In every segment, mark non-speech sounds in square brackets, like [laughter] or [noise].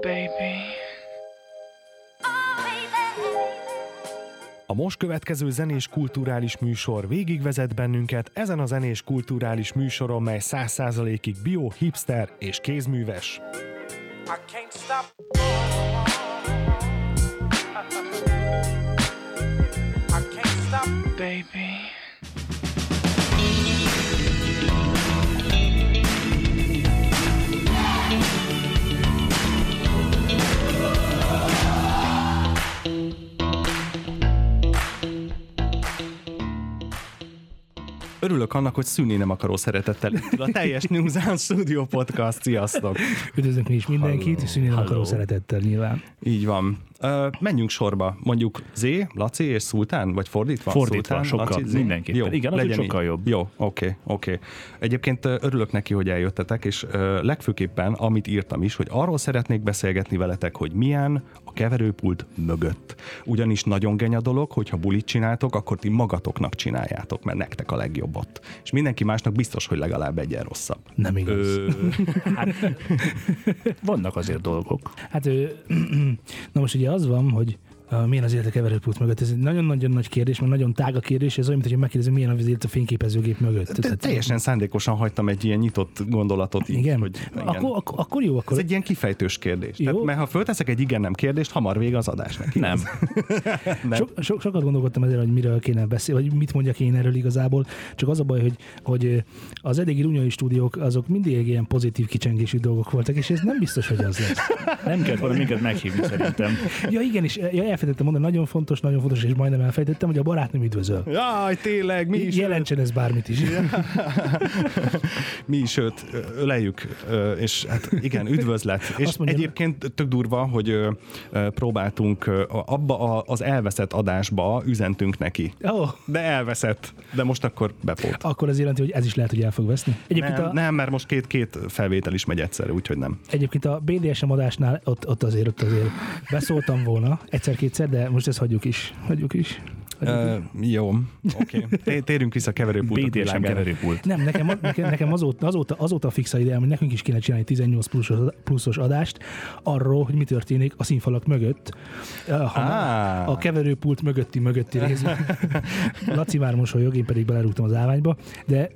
baby. A most következő zenés kulturális műsor végigvezet bennünket ezen a zenés kulturális műsoron, mely 100%-ig bio, hipster és kézműves. I can't stop. I can't stop. Baby. Örülök annak, hogy szűnni nem akaró szeretettel a teljes [laughs] Newsan Studio Podcast. Sziasztok! Üdvözlünk mi is mindenkit, és színén akaró szeretettel nyilván. Így van. Menjünk sorba. Mondjuk Z, Laci és Szultán, vagy fordítva? Fordítva, Szultán, sokkal, Z? mindenképpen. Jó, Igen, legyen sokkal így. jobb. Jó, oké, okay, oké. Okay. Egyébként örülök neki, hogy eljöttetek, és legfőképpen, amit írtam is, hogy arról szeretnék beszélgetni veletek, hogy milyen a keverőpult mögött. Ugyanis nagyon genya dolog, hogyha bulit csináltok, akkor ti magatoknak csináljátok, mert nektek a legjobb ott. És mindenki másnak biztos, hogy legalább egyen rosszabb. Nem igaz. Ö, [laughs] Vannak azért dolgok. Hát ö, [clears throat] na most ugye az van, hogy uh, milyen az élet a keverőpult mögött. Ez egy nagyon-nagyon nagy kérdés, mert nagyon tág a kérdés, ez olyan, mint hogy megkérdezem, milyen az élet a fényképezőgép mögött. te, Tehát- teljesen szándékosan hagytam egy ilyen nyitott gondolatot így, Igen? hogy igen. Akkor, akkor, akkor jó, akkor Ez egy ilyen kifejtős kérdés. Jó. Tehát, mert ha fölteszek egy igen-nem kérdést, hamar vége az adásnak. Nem. [laughs] Nem. So, so, sokat gondolkodtam ezzel, hogy miről kéne beszélni, vagy mit mondjak én erről igazából. Csak az a baj, hogy, hogy az eddigi runyai stúdiók azok mindig ilyen pozitív kicsengésű dolgok voltak, és ez nem biztos, hogy az lesz. Nem kellett volna minket meghívni szerintem. Ja igen, és ja, elfelejtettem mondani, nagyon fontos, nagyon fontos, és majdnem elfelejtettem, hogy a barátnőm üdvözöl. Jaj, tényleg, mi is, Jelentsen ez bármit is. mi is őt öleljük, és hát igen, üdvözlet. És Azt mondja- egyébként tök durva, hogy próbáltunk abba az elveszett adásba üzentünk neki. Oh, De elveszett, de most akkor bepót. akkor az jelenti, hogy ez is lehet, hogy el fog veszni. Egyébként, Nem, a, nem, mert most két-két felvétel is megy egyszerre, úgyhogy nem. egyébként a BDSM adásnál ott, ott azért, ott azért beszóltam volna egyszer-kétszer, de most ezt hagyjuk is. Hagyjuk is. Ö, jó, oké. Okay. Térjünk vissza a keverőpultra. BDSM keverőpult. Nem, nekem, nekem, nekem azóta, azóta, azóta a fixa ideám, hogy nekünk is kéne csinálni 18 pluszos, pluszos adást arról, hogy mi történik a színfalak mögött, ha Á. a keverőpult mögötti mögötti részben. [laughs] Laci már mosolyog, én pedig belerúgtam az állványba, de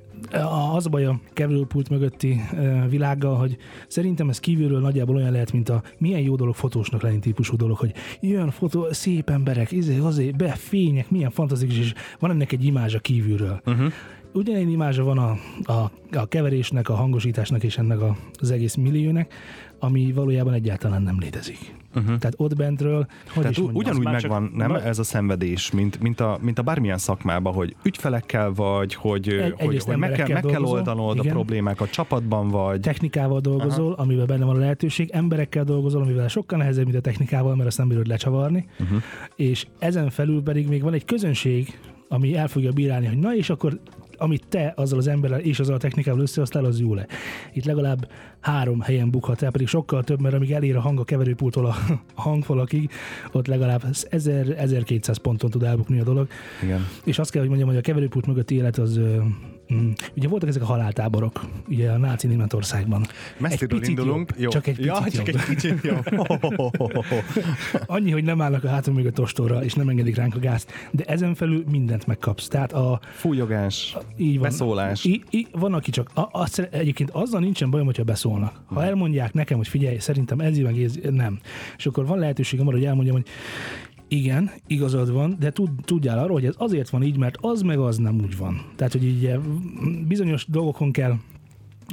az a baj a keverőpult mögötti ö, világgal, hogy szerintem ez kívülről nagyjából olyan lehet, mint a milyen jó dolog fotósnak lenni típusú dolog, hogy jön fotó, szép emberek, izé, azért, be, fények, milyen fantasztikus, és van ennek egy imázsa kívülről. Uh-huh. Ugyanilyen imázsa van a, a, a keverésnek, a hangosításnak és ennek a, az egész milliónek, ami valójában egyáltalán nem létezik. Uh-huh. Tehát ott bentről, hogy Tehát is mondjam, ugyanúgy már csak- megvan, nem ez a szenvedés, mint, mint, a, mint a bármilyen szakmában, hogy ügyfelekkel vagy, hogy, hogy, egyrészt hogy meg, kell, meg kell oldanod a igen. problémákat, csapatban vagy. technikával dolgozol, Aha. amiben benne van a lehetőség, emberekkel dolgozol, amivel sokkal nehezebb, mint a technikával, mert azt nem bírod lecsavarni, uh-huh. és ezen felül pedig még van egy közönség, ami el fogja bírálni, hogy na és akkor amit te azzal az emberrel és azzal a technikával összehoztál, az jó le. Itt legalább három helyen bukhat el, pedig sokkal több, mert amíg elér a hang a keverőpultól a a [laughs] hangfalakig, ott legalább 1000-1200 ponton tud elbukni a dolog. Igen. És azt kell, hogy mondjam, hogy a keverőpult mögötti élet az... mm, Ugye voltak ezek a haláltáborok, ugye a náci Németországban. Messziről indulunk. jobb, csak egy ja, picit csak jobb. egy kicsit jó. [laughs] Annyi, hogy nem állnak a hátunk még a tostorra, és nem engedik ránk a gázt, de ezen felül mindent megkapsz. Tehát a, Fújogás, így van. beszólás. I, I, van, aki csak, a, azt, egyébként azzal nincsen bajom, hogyha beszólnak. Ha elmondják nekem, hogy figyelj, szerintem ez meg ez nem. És akkor van lehetőségem arra, hogy elmondjam, hogy igen, igazad van, de tud, tudjál arról, hogy ez azért van így, mert az meg az nem úgy van. Tehát, hogy így eh, bizonyos dolgokon kell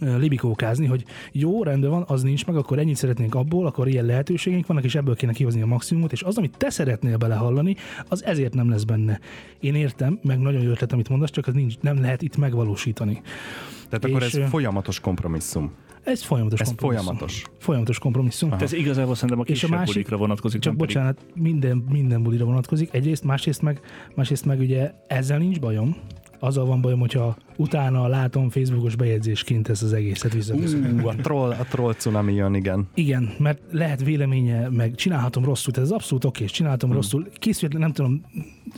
ö, libikókázni, hogy jó, rendben van, az nincs meg, akkor ennyit szeretnénk abból, akkor ilyen lehetőségeink vannak, és ebből kéne kihozni a maximumot, és az, amit te szeretnél belehallani, az ezért nem lesz benne. Én értem, meg nagyon jó ötlet, amit mondasz, csak az nincs, nem lehet itt megvalósítani. Tehát akkor és, ez ö, folyamatos kompromisszum. Ez folyamatos Ez kompromisszum. folyamatos. Folyamatos kompromisszum. Tehát ez igazából szerintem a És a kisebb másik- bulikra vonatkozik. Csak pedig- bocsánat, minden, minden bulira vonatkozik. Egyrészt, másrészt meg, másrészt meg ugye ezzel nincs bajom, azzal van bajom, hogyha utána látom Facebookos bejegyzésként ezt az egészet visszaköszönöm. A troll, a troll cunami jön, igen. Igen, mert lehet véleménye, meg csinálhatom rosszul, tehát ez abszolút oké, és csinálhatom hmm. rosszul. Készült, nem tudom,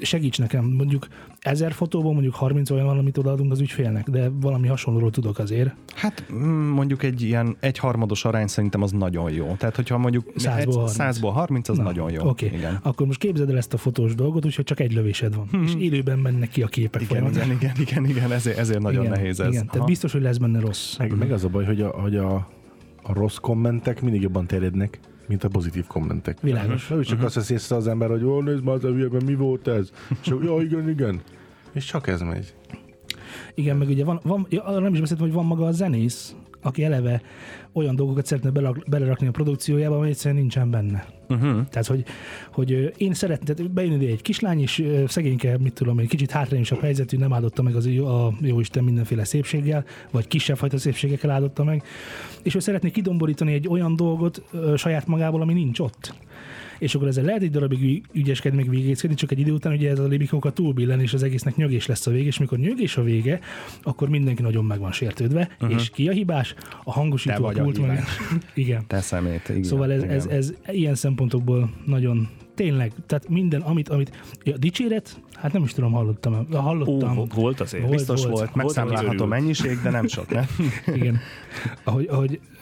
segíts nekem, mondjuk ezer fotóból mondjuk 30 olyan van, amit odaadunk az ügyfélnek, de valami hasonlóról tudok azért. Hát mm, mondjuk egy ilyen egyharmados arány szerintem az nagyon jó. Tehát, hogyha mondjuk 100-ból 30. 100-ból 30 az Na, nagyon jó. Oké, Igen. akkor most képzeld el ezt a fotós dolgot, úgyhogy csak egy lövésed van, és élőben mennek ki a képek Igen, igen, igen, igen, igen, ezért, ezért nagyon igen, nehéz ez. Igen, Aha. tehát biztos, hogy lesz benne rossz. Meg, meg az a baj, hogy a, hogy a, a rossz kommentek mindig jobban terjednek, mint a pozitív kommentek. Világos. Is csak azt veszi észre az ember, hogy ó, nézd már az a hülyeben, mi volt ez? És ja, igen, igen. És csak ez megy. Igen, meg ugye van, van ja, arra nem is beszéltem, hogy van maga a zenész, aki eleve olyan dolgokat szeretne belak- belerakni a produkciójába, ami egyszerűen nincsen benne. Uh-huh. Tehát, hogy, hogy én szeretném, bejön ide egy kislány, és szegényke, mit tudom én, kicsit hátrányosabb helyzetű, nem áldotta meg az a jó Isten mindenféle szépséggel, vagy kisebb fajta szépségekkel áldotta meg, és ő szeretné kidomborítani egy olyan dolgot ö, saját magából, ami nincs ott. És akkor ezzel lehet egy darabig ügy- ügyeskedni, meg végészkedni, csak egy idő után ugye ez a libikókat túlbillen, és az egésznek nyögés lesz a vége, és mikor nyögés a vége, akkor mindenki nagyon meg van sértődve, uh-huh. és ki a hibás? A hangosító, Te vagy a pult, meg... hibás. [laughs] Igen. Te szemét. Igen, Szóval ez, igen. ez, ez ilyen szempontokból nagyon tényleg, tehát minden, amit, amit ja, dicséret, hát nem is tudom, hallottam. Ó, Hallottam. volt azért. Volt. Biztos volt, volt megszámlálható mennyiség, de nem sok, nem? [laughs] Igen. Ahogy, ahogy ah,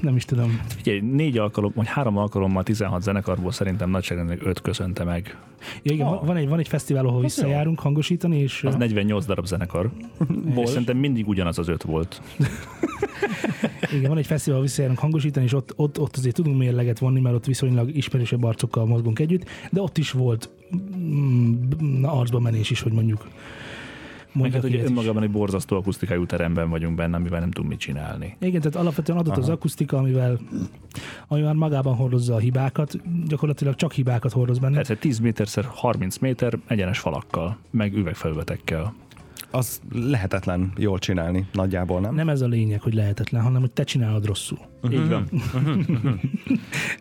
nem is tudom. Figyelj, négy alkalom, vagy három alkalommal 16 zenekarból szerintem nagyságrendileg öt köszönte meg. Ja, igen, Ah. van, egy, van egy fesztivál, ahol visszajárunk hangosítani, és Az 48 darab zenekar. [laughs] És szerintem mindig ugyanaz az öt volt. [laughs] igen, van egy fesztivál, ahol visszajárunk hangosítani, és ott, ott, ott azért tudunk mérleget vonni, mert ott viszonylag ismerősebb arcokkal mozgunk együtt, de ott is volt mm, arcba menés is, hogy mondjuk Meg hát ugye ilyet is. önmagában egy borzasztó akusztikájú teremben vagyunk benne, amivel nem tudunk mit csinálni. Igen, tehát alapvetően adott Aha. az akusztika, amivel ami már magában hordozza a hibákat, gyakorlatilag csak hibákat hordoz benne. Persze 10 méterszer 30 méter egyenes falakkal, meg üvegfelületekkel. Az lehetetlen jól csinálni, nagyjából, nem? Nem ez a lényeg, hogy lehetetlen, hanem hogy te csinálod rosszul. Így van.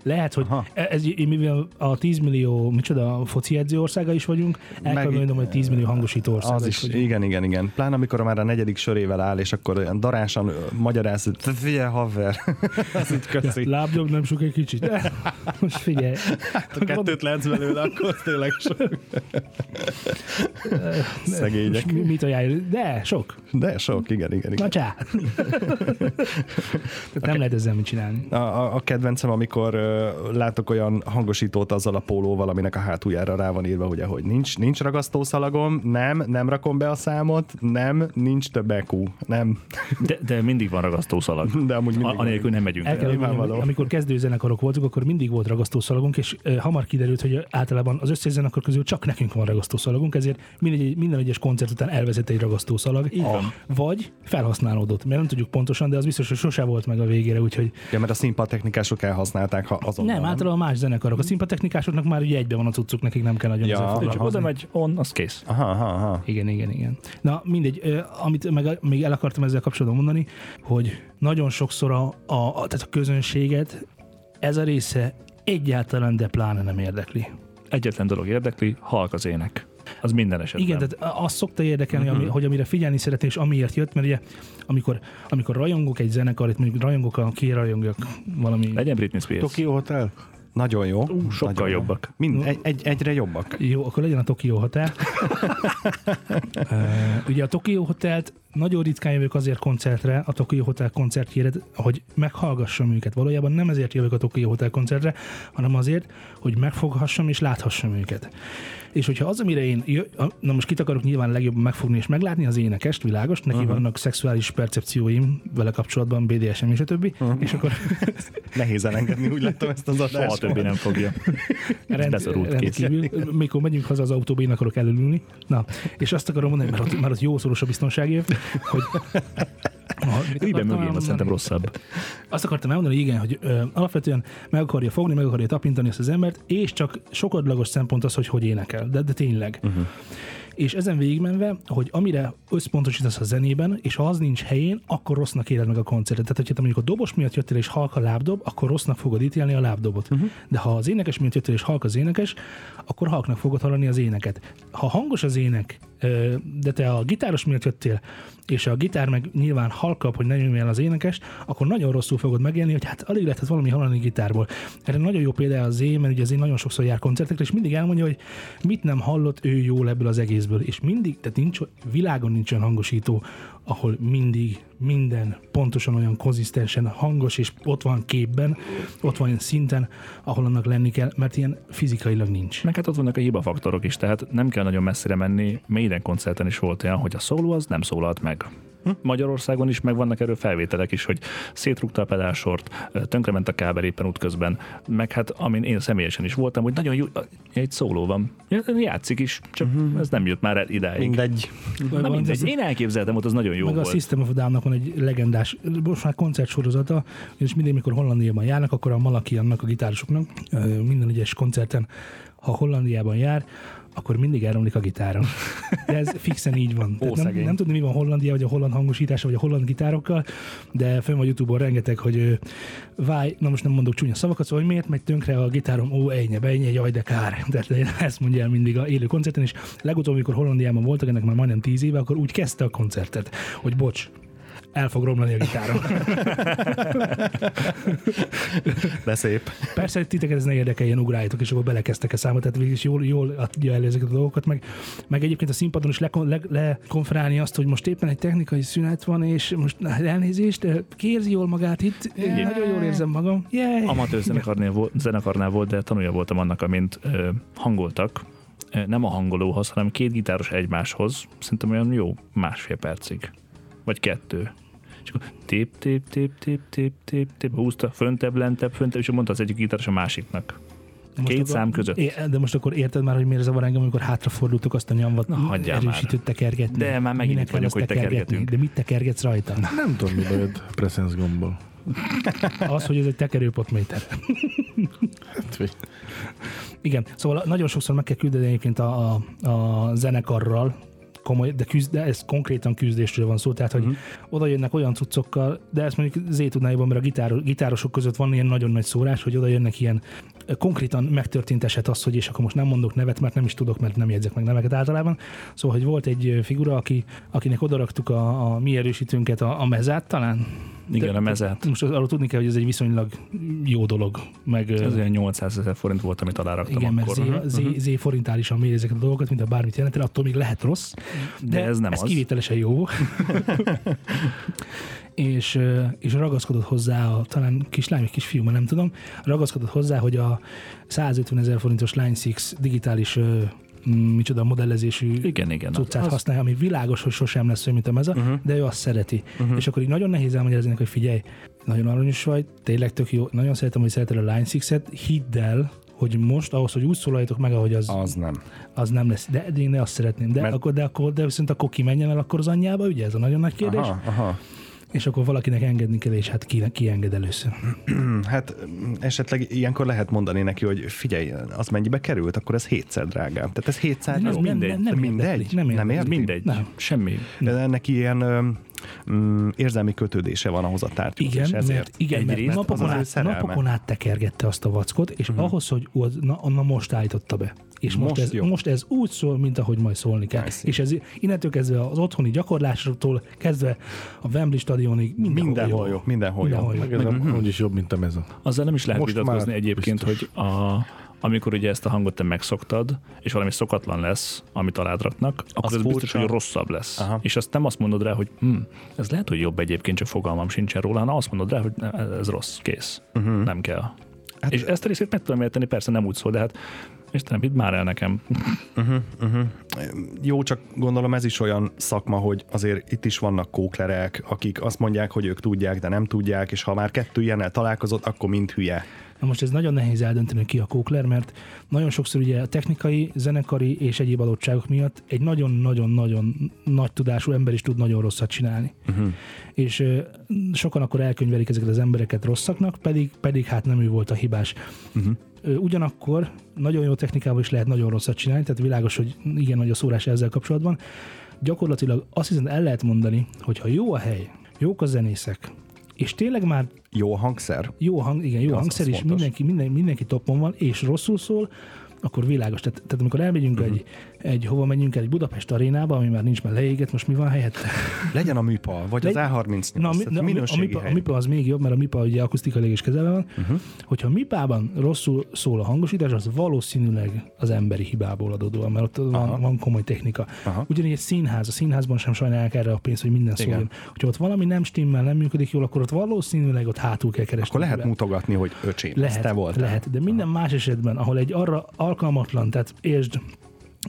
Lehet, hogy Aha. ez, mivel a 10 millió, micsoda, foci edző országa is vagyunk, el Meg- kell mondom, hogy 10 millió hangosító országa Az is is, vagyunk. igen, igen, igen. Pláne amikor már a negyedik sörével áll, és akkor olyan darásan magyaráz, hogy "Te figyelj, haver, [laughs] az így köszi. Lábjobb nem sok egy kicsit. Most figyelj. A kettőt lehetsz belőle, akkor tényleg sok. Szegények. Most mi- mit ajánl? De, sok. De sok, igen, igen, igen. Nacsá. [laughs] nem lehet ezzel mit csinálni. A, a, a kedvencem, amikor uh, látok olyan hangosítót azzal a pólóval, aminek a hátuljára rá van írva, ugye, hogy nincs, nincs ragasztószalagom, nem, nem rakom be a számot, nem, nincs több EQ, nem. De, de mindig van ragasztószalag. De amúgy mindig A- Anélkül nem megyünk El el. kell mondjam, amikor kezdőzenekarok voltunk, akkor mindig volt ragasztószalagunk, és ö, hamar kiderült, hogy általában az összes zenekar közül csak nekünk van ragasztószalagunk, ezért minden, minden egyes koncert után elvezett egy ragasztószalag. Így van. Vagy felhasználódott, mert nem tudjuk pontosan, de az biztos, hogy sose volt meg a végére, úgyhogy Ja, mert a színpadtechnikások elhasználták ha azonnal. nem, általában más zenekarok. A szimpatechnikásoknak már ugye egybe van a cuccuk, nekik nem kell nagyon Ja, ezzel. Csak oda megy, on, az kész. Aha, aha, aha. Igen, igen, igen. Na mindegy, amit meg, még el akartam ezzel kapcsolatban mondani, hogy nagyon sokszor a, a, a, tehát a közönséget ez a része egyáltalán, de pláne nem érdekli. Egyetlen dolog érdekli, halk az ének. Az minden esetben. Igen, tehát azt szokta érdekelni, ami, hogy amire figyelni szeretné, és amiért jött, mert ugye amikor, amikor rajongok egy zenekarit, mondjuk rajongok, a ki rajongjak valami... Legyen Britney Spears. Tokyo Hotel? Nagyon jó. Ú, sokkal Nagyon jó. jobbak. Mind, egy, egy, egyre jobbak. Jó, akkor legyen a Tokyo Hotel. [laughs] uh, ugye a Tokyo Hotelt nagyon ritkán jövök azért koncertre, a Tokyo Hotel koncertjére, hogy meghallgassam őket. Valójában nem ezért jövök a Tokyo Hotel koncertre, hanem azért, hogy megfoghassam és láthassam őket. És hogyha az, amire én, jö, na most kit akarok nyilván legjobban megfogni és meglátni, az énekest, világos, neki uh-huh. vannak szexuális percepcióim vele kapcsolatban, BDSM és a többi, uh-huh. és akkor [laughs] Nehéz elengedni, úgy láttam ezt az Soha adást. többé nem fogja. Rend, rendkívül. Mikor megyünk haza az autóba, én akarok elülni. Na, és azt akarom mondani, mert ott, mert ott jó szoros a biztonságév, hogy Ülj be mögém, azt szerintem rosszabb. Azt akartam elmondani, igen, hogy ö, alapvetően meg akarja fogni, meg akarja tapintani ezt az embert, és csak sokadlagos szempont az, hogy hogy énekel. De, de tényleg. Uh-huh. És ezen végigmenve, hogy amire összpontosítasz a zenében, és ha az nincs helyén, akkor rossznak éled meg a koncertet. Tehát, hogyha te mondjuk a dobos miatt jöttél és halk a lábdob, akkor rossznak fogod ítélni a lábdobot. Uh-huh. De ha az énekes miatt jöttél és halk az énekes, akkor halknak fogod hallani az éneket. Ha hangos az ének, De te a gitáros miatt jöttél, és a gitár meg nyilván halkabb, hogy ne nyomj el az énekest, akkor nagyon rosszul fogod megélni, hogy hát alig lehet valami hallani gitárból. Erre nagyon jó példa az én, mert ugye az én nagyon sokszor jár koncertekre, és mindig elmondja, hogy mit nem hallott ő jól ebből az egészből. És mindig, tehát nincs, világon nincs olyan hangosító, ahol mindig minden pontosan olyan konzisztensen hangos, és ott van képben, ott van szinten, ahol annak lenni kell, mert ilyen fizikailag nincs. Meg hát ott vannak a hibafaktorok is, tehát nem kell nagyon messzire menni. Minden koncerten is volt olyan, hogy a szóló az nem szólalt meg. Magyarországon is megvannak erről felvételek is, hogy szétrugta a pedálsort, tönkrement a kábel éppen útközben, meg hát amin én személyesen is voltam, hogy nagyon jó, egy szóló van. Játszik is, csak uh-huh. ez nem jött már el idáig. Mindegy. Na mindegy, én elképzeltem, hogy az nagyon jó meg volt. a System of a Down-nak van egy legendás, most már koncertsorozata, és mindig, mikor Hollandiában járnak, akkor a Malaki annak a gitárosoknak minden egyes koncerten, ha Hollandiában jár, akkor mindig elromlik a gitáron. De ez fixen így van. Tehát nem, nem tudni, mi van Hollandia, vagy a holland hangosítása, vagy a holland gitárokkal, de fönn van Youtube-on rengeteg, hogy váj, na most nem mondok csúnya szavakat, szóval hogy miért megy tönkre a gitárom, ó, ennyi, ennyi, jaj, de kár. [laughs] Tehát ezt mondja el mindig a élő koncerten, és legutóbb, amikor Hollandiában voltak, ennek már majdnem tíz éve, akkor úgy kezdte a koncertet, hogy bocs, el fog romlani a gitárom. De szép. Persze, hogy titeket ez ne érdekeljen, ugráljatok, és akkor belekezdtek a számot, tehát is jól, jól adja el ezeket a dolgokat, meg, meg egyébként a színpadon is lekon- le, lekonferálni azt, hogy most éppen egy technikai szünet van, és most elnézést, kérzi jól magát itt, Igen. nagyon jól érzem magam. Yeah. Amatőr zenekarnál volt, zenekarnál volt, de tanulja voltam annak, amint ö, hangoltak. Nem a hangolóhoz, hanem két gitáros egymáshoz. Szerintem olyan jó másfél percig. Vagy kettő. És akkor tép, tép, tép, tép, tép, tép, tép, húzta föntebb, lentebb, föntebb, és mondta az egyik gitáros a másiknak. De most Két akkor- szám között. É, de most akkor érted már, hogy miért zavar engem, amikor hátrafordultok azt a nyomvat Na, hagyjál már. erősítőt tekergetni. De már megint Minek itt azt hogy tekergetünk. De mit tekergetsz rajta? Nem tudom, mi bajod presence gombbal. Az, hogy ez egy tekerőpotméter. Hát, Igen, szóval nagyon sokszor meg kell küldeni egyébként a, a, a zenekarral, komoly, de, küzd, de ez konkrétan küzdésről van szó, tehát hogy uh-huh. oda jönnek olyan cuccokkal, de ezt mondjuk Zé tudná jobban, mert a gitár, gitárosok között van ilyen nagyon nagy szórás, hogy oda jönnek ilyen konkrétan megtörtént eset az, hogy és akkor most nem mondok nevet, mert nem is tudok, mert nem jegyzek meg neveket általában. Szóval, hogy volt egy figura, aki, akinek odaraktuk a, a mi erősítőnket, a, a mezát talán. Igen, De- a mezát. Most arról tudni kell, hogy ez egy viszonylag jó dolog. Meg, Ez olyan 800 ezer forint volt, amit aláraktam igen, mert akkor. Z, Z, Z forintálisan mér ezeket a dolgokat, mint a bármit jelentene, attól még lehet rossz. De ez nem ez az. kivételesen jó. [laughs] [laughs] és, és ragaszkodott hozzá, a, talán kislány vagy kisfiú, már nem tudom, ragaszkodott hozzá, hogy a 150 ezer forintos Line 6 digitális micsoda modellezésű Igen, igen. cuccát Az- használja, ami világos, hogy sosem lesz olyan, mint a meza, uh-huh. de ő azt szereti. Uh-huh. És akkor így nagyon nehéz elmagyarázni, hogy figyelj, nagyon aranyos vagy, tényleg tök jó, nagyon szeretem, hogy szereted a Line 6-et, hidd el, hogy most ahhoz, hogy úgy szólaljatok meg, ahogy az, Az nem. az nem lesz. De én ne azt szeretném. De, Mert- akkor, de, akkor, de viszont akkor ki menjen el akkor az anyjába, ugye ez a nagyon nagy kérdés. Aha, aha. És akkor valakinek engedni kell, és hát ki, ki enged először. [clears throat] Hát esetleg ilyenkor lehet mondani neki, hogy figyelj, az mennyibe került, akkor ez hétszer drágább. Tehát ez hétszer Nem, jó. nem, mindegy. nem, nem Mindegy? érdekli, nem, Nem érdekli. érti? Mindegy. Nem. Semmi. De ennek ilyen mm, érzelmi kötődése van ahhoz a tárgyhoz, Igen, és ezért. mert, igen, mert Egyrészt napokon, az át, napokon át tekergette azt a vackot, és uh-huh. ahhoz, hogy az, na, na most állította be. És most, Most ez, jó. most ez úgy szól, mint ahogy majd szólni kell. Nice. És ez innentől kezdve az otthoni gyakorlásoktól kezdve a Wembley stadionig mindenhol, Mindenhol jó, mindenhol jó. Mindenhol jó. Meg ez a, úgyis jobb, mint a meza. Azzal nem is lehet Most vitatkozni egyébként, biztos. hogy a, amikor ugye ezt a hangot te megszoktad, és valami szokatlan lesz, amit alád raknak, akkor Az ez biztos, furcsa. hogy rosszabb lesz. Aha. És azt nem azt mondod rá, hogy hm, ez lehet, hogy jobb egyébként, csak fogalmam sincsen róla, hanem azt mondod rá, hogy ez rossz, kész, uh-huh. nem kell. Hát- és ezt a részét meg tudom érteni, persze nem úgy szól, de hát Istenem, hidd már el nekem. Jó, csak gondolom ez is olyan szakma, hogy azért itt is vannak kóklerek, akik azt mondják, hogy ők tudják, de nem tudják, és ha már kettő ilyennel találkozott, akkor mind hülye. Na most ez nagyon nehéz eldönteni, ki a kókler, mert nagyon sokszor ugye a technikai, zenekari és egyéb adottságok miatt egy nagyon-nagyon-nagyon nagy tudású ember is tud nagyon rosszat csinálni. Uh-huh. És sokan akkor elkönyvelik ezeket az embereket rosszaknak, pedig, pedig hát nem ő volt a hibás. Uh-huh. Ugyanakkor nagyon jó technikával is lehet nagyon rosszat csinálni, tehát világos, hogy igen nagy a szórás ezzel kapcsolatban. Gyakorlatilag azt hiszem el lehet mondani, hogy ha jó a hely, jók a zenészek, és tényleg már Jó hangszer? jó hang, igen, jó Az- hangszer az fontos. mindenki, minden, mindenki toppon van, és rosszul szól, akkor világos. Tehát, tehát amikor elmegyünk uh-huh. egy, egy hova menjünk el, egy Budapest arénába, ami már nincs már leégett, most mi van helyette? Legyen a műpa, vagy Legy- az A38, Na, a, mi- na, a, MIPA, a hely. MIPA az még jobb, mert a MIPA ugye akusztikailag is kezelve van. Uh-huh. Hogyha a MIPA-ban rosszul szól a hangosítás, az valószínűleg az emberi hibából adódóan, mert ott van, van komoly technika. Aha. Ugyanígy egy színház, a színházban sem sajnálják erre a pénzt, hogy minden Igen. szóljon. Hogyha ott valami nem stimmel, nem működik jól, akkor ott valószínűleg ott hátul kell keresni. Akkor lehet a hibát. mutogatni, hogy öcsém, Lehet, te voltál. lehet, de minden más esetben, ahol egy arra alkalmatlan, tehát értsd,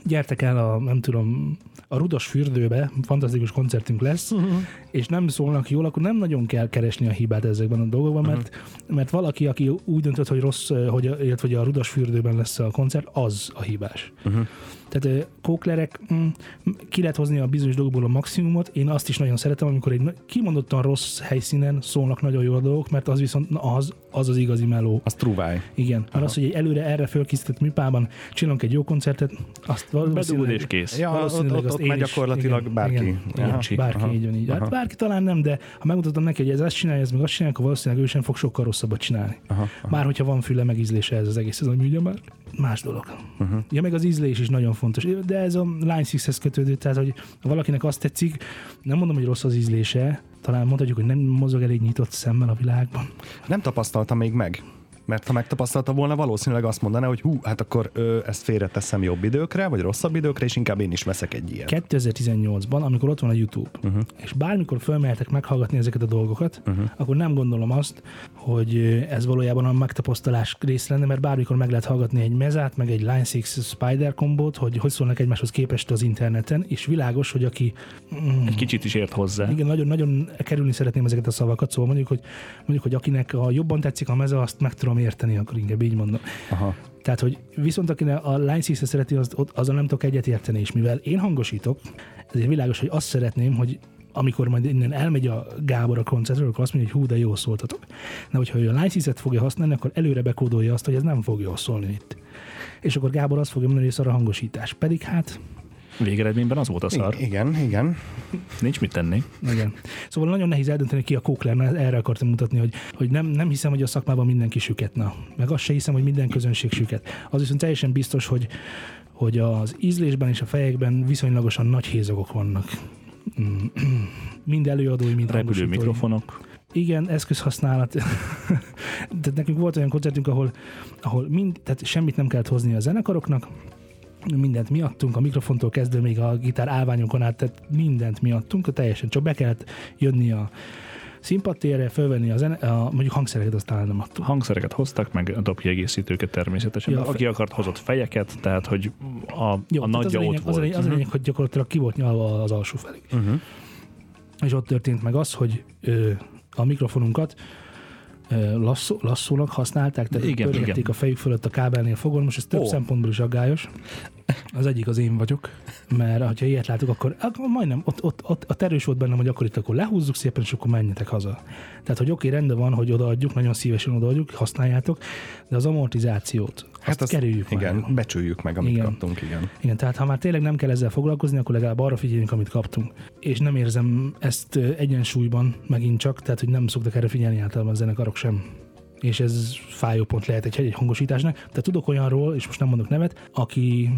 gyertek el a, nem tudom, a Rudas fürdőbe, fantasztikus koncertünk lesz, uh-huh. és nem szólnak jól, akkor nem nagyon kell keresni a hibát ezekben a dolgokban, mert, uh-huh. mert valaki, aki úgy döntött, hogy rossz, hogy, illetve hogy a Rudas fürdőben lesz a koncert, az a hibás. Uh-huh. Tehát kóklerek, mm, ki lehet hozni a bizonyos dolgokból a maximumot. Én azt is nagyon szeretem, amikor egy kimondottan rossz helyszínen szólnak nagyon jól a dolgok, mert az viszont na, az, az az igazi meló. Az truváj. Igen, mert az, hogy egy előre erre fölkészített műpában csinálunk egy jó koncertet, azt valószínűleg... és kész. Ja, ott, valószínűleg ott, ott megy is- gyakorlatilag igen, bárki. Igen, igen, bárki, Aha. így van így. Hát Aha. bárki talán nem, de ha megmutatom neki, hogy ez ezt csinálja, ez meg azt csinálja, akkor valószínűleg ő sem fog sokkal rosszabbat csinálni. Aha, Már hogyha van füle meg ízlése ez az egész, ez ugye már más dolog. Uh-huh. Ja, meg az ízlés is nagyon fontos. De ez a Line 6-hez kötődő, tehát hogy ha valakinek azt tetszik, nem mondom, hogy rossz az ízlése, talán mondhatjuk, hogy nem mozog elég nyitott szemmel a világban. Nem tapasztalta még meg. Mert ha megtapasztalta volna, valószínűleg azt mondaná, hogy hú, hát akkor ö, ezt félreteszem jobb időkre, vagy rosszabb időkre, és inkább én is veszek egy ilyet. 2018-ban, amikor ott van a YouTube, uh-huh. és bármikor fölmehetek meghallgatni ezeket a dolgokat, uh-huh. akkor nem gondolom azt, hogy ez valójában a megtapasztalás rész lenne, mert bármikor meg lehet hallgatni egy mezát, meg egy Line 6 Spider kombót, hogy hogy szólnak egymáshoz képest az interneten, és világos, hogy aki Egy kicsit is ért hozzá. igen, nagyon, nagyon kerülni szeretném ezeket a szavakat, szóval mondjuk, hogy, mondjuk, hogy akinek a jobban tetszik a meze, azt meg tudom érteni, akkor inkább így mondom. Aha. Tehát, hogy viszont akinek a Line 6 szereti, az, azon nem tudok egyet érteni, és mivel én hangosítok, ezért világos, hogy azt szeretném, hogy amikor majd innen elmegy a Gábor a koncertről, akkor azt mondja, hogy hú, de jól szóltatok. Na, hogyha ő a 6 fogja használni, akkor előre bekódolja azt, hogy ez nem fog jól szólni itt. És akkor Gábor azt fogja mondani, hogy szar a hangosítás. Pedig hát, Végeredményben az volt a szar. I- igen, igen. Nincs mit tenni. igen. Szóval nagyon nehéz eldönteni ki a kókler, mert erre akartam mutatni, hogy, hogy nem, nem hiszem, hogy a szakmában mindenki süket. Na, meg azt se hiszem, hogy minden közönség süket. Az viszont teljesen biztos, hogy, hogy az ízlésben és a fejekben viszonylagosan nagy hézagok vannak. Mm, Mind előadói, mind Repülő mikrofonok. Igen, eszközhasználat. [laughs] tehát nekünk volt olyan koncertünk, ahol, ahol mind, tehát semmit nem kellett hozni a zenekaroknak, mindent miattunk, a mikrofontól kezdve még a gitár állványokon át, tehát mindent miattunk, teljesen csak be kellett jönni a színpadtérre, fölvenni a, zene, a mondjuk hangszereket, azt talán nem adtuk. Hangszereket hoztak, meg a dobkiegészítőket természetesen. Ja, Ja, fe- Aki akart, hozott fejeket, tehát hogy a, Jó, a nagyja ott az, a volt. lényeg, az a lényeg, hogy gyakorlatilag ki volt nyalva az alsó felé. Uh-huh. És ott történt meg az, hogy ö, a mikrofonunkat lasszónak használták, tehát Igen, igen. a fejük fölött a kábelnél fogon, most ez több Ó. szempontból is aggályos. Az egyik az én vagyok, mert ha ilyet látok, akkor, akkor majdnem ott, ott, ott, a terős volt bennem, hogy akkor itt akkor lehúzzuk szépen, és akkor menjetek haza. Tehát, hogy oké, rendben van, hogy odaadjuk, nagyon szívesen odaadjuk, használjátok, de az amortizációt, hát azt kerüljük igen, már. becsüljük meg, amit Igen. kaptunk, igen. Igen, tehát ha már tényleg nem kell ezzel foglalkozni, akkor legalább arra figyeljünk, amit kaptunk. És nem érzem ezt egyensúlyban megint csak, tehát hogy nem szoktak erre figyelni általában a zenekarok sem. És ez fájó pont lehet egy, egy hangosításnak. Tehát tudok olyanról, és most nem mondok nevet, aki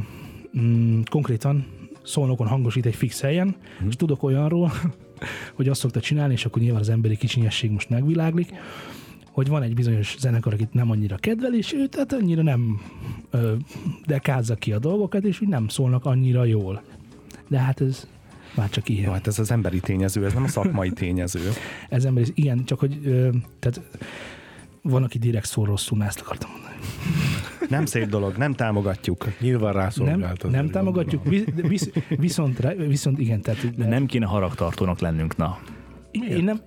mm, konkrétan szolnokon hangosít egy fix helyen, hmm. és tudok olyanról, [laughs] hogy azt szokta csinálni, és akkor nyilván az emberi kicsinyesség most megviláglik, hogy van egy bizonyos zenekar, akit nem annyira kedvel, és ő tehát annyira nem ö, dekázza ki a dolgokat, és úgy nem szólnak annyira jól. De hát ez már csak Jó, ilyen. hát ez az emberi tényező, ez nem a szakmai tényező. [laughs] Ez ember, igen, csak hogy ö, tehát van, aki direkt szól rosszul, na ezt akartam mondani. [laughs] Nem szép dolog, nem támogatjuk. Nyilván Nem, rászolgált. nem hogy támogatjuk, visz, visz, viszont, viszont igen, tehát De nem kéne haragtartónak lennünk, na. Én nem,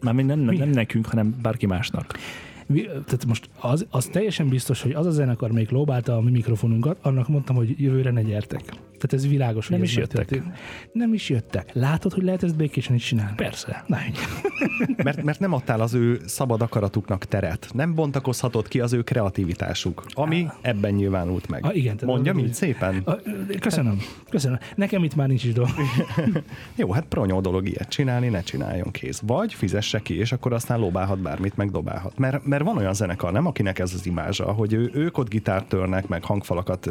Mármint nem, Mi? nem nekünk, hanem bárki másnak. Vi- Tehát most az, az teljesen biztos, hogy az a zenekar, még lóbálta a mi mikrofonunkat, annak mondtam, hogy jövőre ne gyertek. Tehát ez világos, Nem hogy is ez jöttek. megtörtént. Nem is jöttek. Látod, hogy lehet ezt békésen is csinálni? Persze. Na. [laughs] Mert, mert nem adtál az ő szabad akaratuknak teret. Nem bontakozhatott ki az ő kreativitásuk, ami ebben nyilvánult meg. Ah, igen, Mondjam az- így szépen? A- Köszönöm. Köszönöm. Nekem itt már nincs is dolog. [laughs] Jó, hát pronyó dolog ilyet csinálni, ne csináljon kész. Vagy fizesse ki, és akkor aztán lobálhat bármit, meg dobálhat. Mert, mert van olyan zenekar, nem, akinek ez az imázsa, hogy ő, ők ott gitárt törnek, meg hangfalakat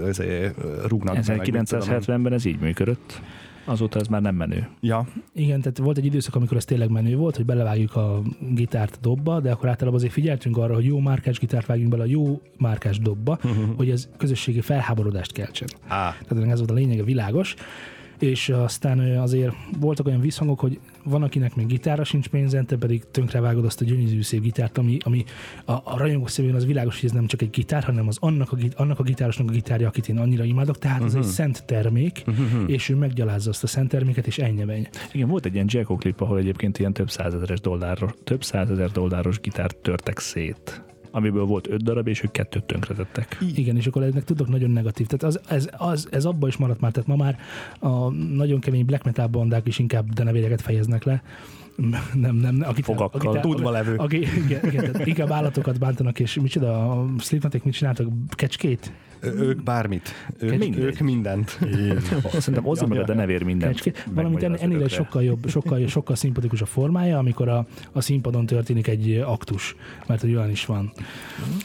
rúgnak. be, meg mit tudom én. 90-ben ez így működött, azóta ez már nem menő. Ja, Igen, tehát volt egy időszak, amikor ez tényleg menő volt, hogy belevágjuk a gitárt dobba, de akkor általában azért figyeltünk arra, hogy jó márkás gitárt vágjunk bele a jó márkás dobba, hogy ez közösségi felháborodást keltsen. Á. Tehát ez volt a lényege, világos. És aztán azért voltak olyan visszhangok, hogy van, akinek még gitára sincs pénze, te pedig tönkrevágod azt a gyönyörű szép gitárt, ami, ami a, a rajongó szemében az világos, hogy ez nem csak egy gitár, hanem az annak a, annak a gitárosnak a gitárja, akit én annyira imádok, tehát ez egy szent termék, és ő meggyalázza azt a szent terméket, és ennyi menj. Igen, volt egy ilyen Jacko klip, ahol egyébként ilyen több százezeres dolláros, több százezer dolláros gitárt törtek szét amiből volt öt darab, és ők kettőt tönkretettek. Igen, és akkor ennek tudok nagyon negatív. Tehát az, ez, az, ez abba is maradt már, tehát ma már a nagyon kemény black metal bandák is inkább denevéreket fejeznek le. [laughs] Nem, nem, a gitár, Fogakkal. a gitár, Tudva levő. Aki, igen, igen, tehát inkább állatokat bántanak, és micsoda, a Slipknoték mit csináltak? Kecskét? Ők bármit. Ők, Mindegy. ők mindent. Szerintem Ozzy a denevér mindent. Kecskét? Valamint ennél, sokkal jobb, sokkal, sokkal szimpatikusabb formája, amikor a, a színpadon történik egy aktus, mert hogy olyan is van.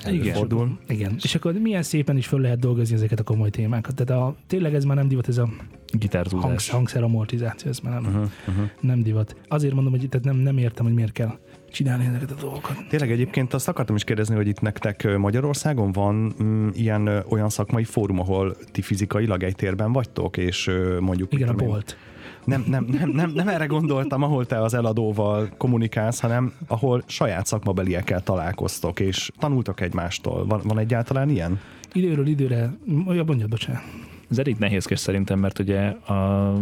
Igen. Fordul. Igen. És akkor milyen szépen is föl lehet dolgozni ezeket a komoly témákat. Tehát a, tényleg ez már nem divat, ez a Gitárzúzás. hangsz, hangszer amortizáció, ez már nem, uh-huh, uh-huh. nem divat. Azért mondom, hogy tehát nem, nem értem, hogy miért kell csinálni ezeket a dolgokat. Tényleg egyébként azt akartam is kérdezni, hogy itt nektek Magyarországon van mm, ilyen ö, olyan szakmai fórum, ahol ti fizikailag egy térben vagytok, és ö, mondjuk... Igen, a mit tudom én, bolt. Nem, nem, nem, nem, nem erre gondoltam, ahol te az eladóval kommunikálsz, hanem ahol saját szakmabeliekkel találkoztok, és tanultok egymástól. Van, van egyáltalán ilyen? Időről időre, olyan mondjad, bocsánat. Ez elég nehézkes szerintem, mert ugye a,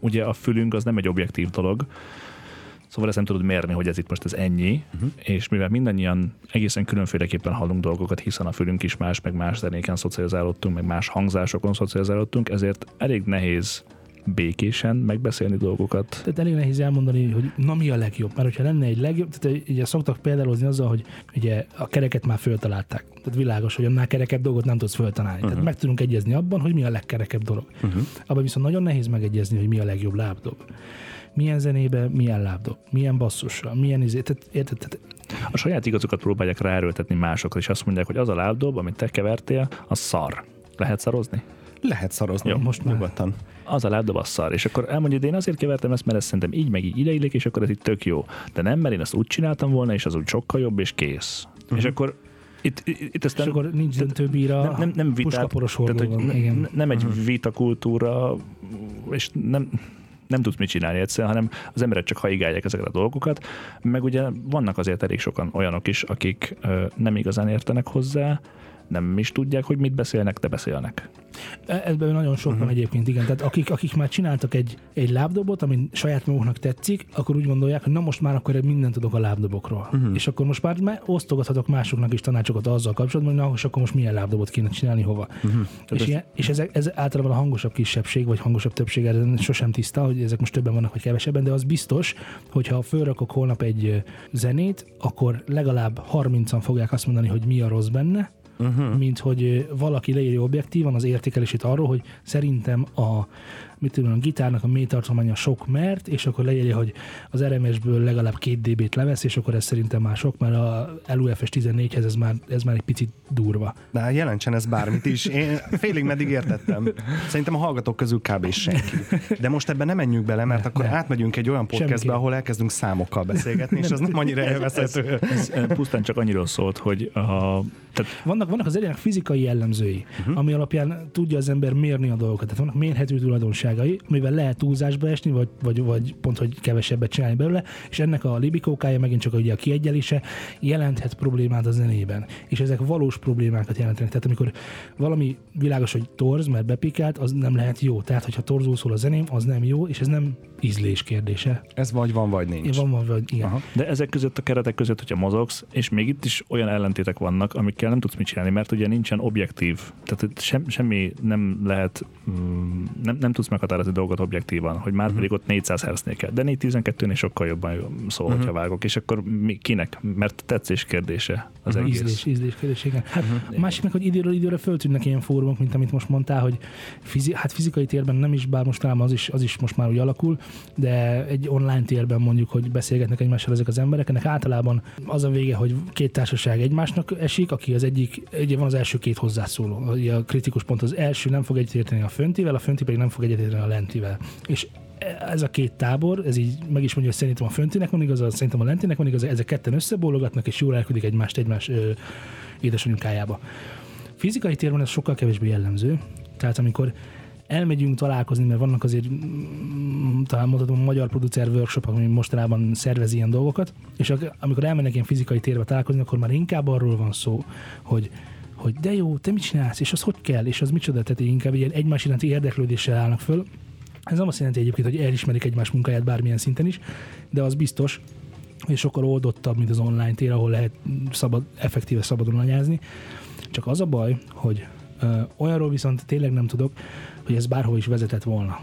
ugye a fülünk az nem egy objektív dolog, Szóval ezt nem tudod mérni, hogy ez itt most ez ennyi, uh-huh. és mivel mindannyian egészen különféleképpen hallunk dolgokat, hiszen a fülünk is más, meg más zenéken szocializálódtunk, meg más hangzásokon szocializálódtunk, ezért elég nehéz békésen megbeszélni dolgokat. Tehát elég nehéz elmondani, hogy na mi a legjobb. Mert hogyha lenne egy legjobb, tehát ugye szoktak példálozni azzal, hogy ugye a kereket már föltalálták. Tehát világos, hogy annál kerekebb dolgot nem tudsz föltalálni. Uh-huh. Tehát meg tudunk egyezni abban, hogy mi a legkerekebb dolog. Uh-huh. Abban viszont nagyon nehéz megegyezni, hogy mi a legjobb lábdob. Milyen zenébe, milyen lábdob, milyen basszusra, milyen izé, tehát, érted, tehát A saját igazokat próbálják ráerőltetni másokra, és azt mondják, hogy az a lábdob, amit te kevertél, az szar. Lehet szarozni? Lehet szarozni. Jó, most már. Nyugodtan. az a lábdob az szar. És akkor elmondja, hogy én azért kevertem ezt, mert ez szerintem így meg így ideillik, és akkor ez itt tök jó. De nem, mert én ezt úgy csináltam volna, és az úgy sokkal jobb, és kész. Uh-huh. És akkor itt, itt, itt ezt és nem, akkor nincs döntőbíra, nem, nem, nem vitát, tehát, hogy van. Igen. nem egy vita kultúra, és nem, nem tudsz mit csinálni egyszerűen, hanem az emberek csak haigálják ezeket a dolgokat, meg ugye vannak azért elég sokan olyanok is, akik nem igazán értenek hozzá, nem is tudják, hogy mit beszélnek, de beszélnek. Ebben nagyon sok van egyébként, igen. Tehát akik, akik már csináltak egy, egy lábdobot, ami saját maguknak tetszik, akkor úgy gondolják, hogy na most már akkor mindent tudok a lábdobokról. Uh-huh. És akkor most már már osztogathatok másoknak is tanácsokat azzal kapcsolatban, hogy na, és akkor most milyen lábdobot kéne csinálni hova. Uh-huh. És, ez- ilyen, és ez, ez általában a hangosabb kisebbség, vagy hangosabb többség, ez sosem tiszta, hogy ezek most többen vannak, vagy kevesebben, de az biztos, hogy ha fölrakok holnap egy zenét, akkor legalább 30-an fogják azt mondani, hogy mi a rossz benne, uh-huh. mint hogy valaki leírja objektívan az értékelését arról, hogy szerintem a mit tudom, a gitárnak a mélytartománya sok mert, és akkor leírja, hogy az RMS-ből legalább két dB-t levesz, és akkor ez szerintem már sok, mert a LUFS 14-hez ez már, ez már egy picit durva. De jelentsen ez bármit is. Én félig meddig értettem. Szerintem a hallgatók közül kb. senki. De most ebben nem menjünk bele, mert akkor ne. átmegyünk egy olyan podcastbe, Semmiképp. ahol elkezdünk számokkal beszélgetni, és az nem annyira [laughs] élvezhető. Ez ö, pusztán csak annyiról szólt, hogy a, tehát Vannak, vannak az zenének fizikai jellemzői, uh-huh. ami alapján tudja az ember mérni a dolgokat. Tehát vannak mérhető tulajdonságai, amivel lehet túlzásba esni, vagy, vagy, vagy pont, hogy kevesebbet csinálni belőle, és ennek a libikókája megint csak ugye a kiegyelése jelenthet problémát a zenében. És ezek valós problémákat jelentenek. Tehát amikor valami világos, hogy torz, mert bepikált, az nem lehet jó. Tehát, hogyha torzul szól a zeném, az nem jó, és ez nem ízlés kérdése. Ez vagy van, vagy nincs. Van, van, vagy igen. Aha. De ezek között a keretek között, hogyha mozogsz, és még itt is olyan ellentétek vannak, amikkel nem tudsz mit csinálni, mert ugye nincsen objektív, tehát itt sem, semmi nem lehet, mm, nem, nem tudsz meghatározni dolgot objektívan, hogy már uh-huh. pedig ott 400 Hz-nél kell, de 412-nél sokkal jobban szól, uh-huh. hogyha vágok, és akkor mi, kinek? Mert tetszés kérdése az uh-huh. egész. Ízlés, ízlés kérdés, igen. Hát, a másik meg, hogy időről időre föltűnnek ilyen fórumok, mint amit most mondtál, hogy fizi- hát fizikai térben nem is, bár most talán az is, az is most már úgy alakul, de egy online térben mondjuk, hogy beszélgetnek egymással ezek az emberek, ennek általában az a vége, hogy két társaság egymásnak esik, aki az egyik, ugye van az első két hozzászóló, a kritikus pont az első nem fog egyetérteni a föntivel, a fönti pedig nem fog egyetérteni a lentivel. És ez a két tábor, ez így meg is mondja, hogy szerintem a föntinek van igaza, szerintem a lentinek van igaza, ezek ketten összebólogatnak, és jól elküldik egymást egymás ö, édesanyukájába. Fizikai térben ez sokkal kevésbé jellemző, tehát amikor elmegyünk találkozni, mert vannak azért mm, talán mondhatom magyar producer workshop, ami mostanában szervez ilyen dolgokat, és amikor elmennek ilyen fizikai térbe találkozni, akkor már inkább arról van szó, hogy hogy de jó, te mit csinálsz, és az hogy kell, és az micsoda, tehát inkább ilyen egymás iránti érdeklődéssel állnak föl. Ez nem azt jelenti egyébként, hogy elismerik egymás munkáját bármilyen szinten is, de az biztos, hogy sokkal oldottabb, mint az online tér, ahol lehet szabad, effektíve szabadon anyázni. Csak az a baj, hogy olyanról viszont tényleg nem tudok, hogy ez bárhol is vezetett volna.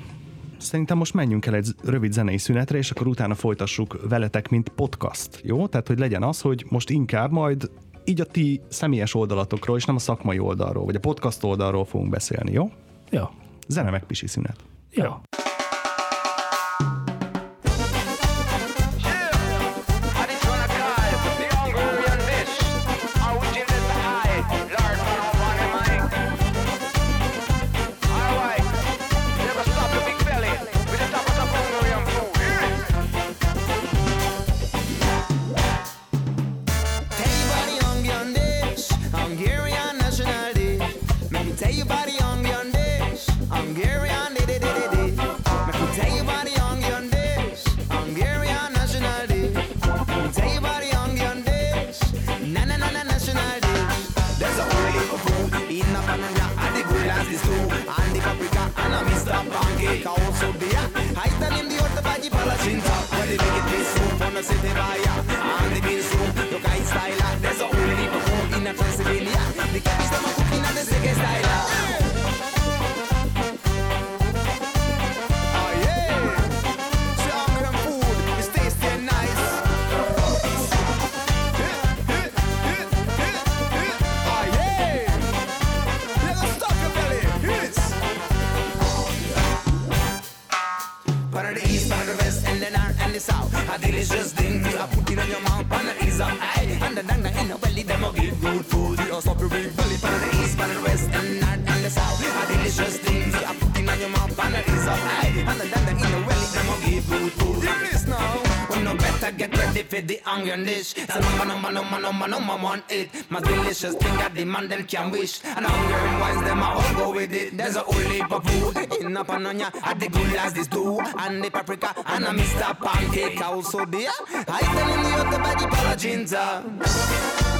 Szerintem most menjünk el egy rövid zenei szünetre, és akkor utána folytassuk veletek, mint podcast. Jó? Tehát, hogy legyen az, hogy most inkább majd így a ti személyes oldalatokról, és nem a szakmai oldalról, vagy a podcast oldalról fogunk beszélni, jó? Ja, Zene meg pisi szünet. ja. I Hungarian dish. It's a number, number, number, number, number one hit. Most delicious thing that the man them can wish. And Hungarian wines, them a all go with it. There's a whole heap of food in a panonia. At the good as this too. And the paprika and a Mr. Pancake also there. I tell him the body palachinta. Ah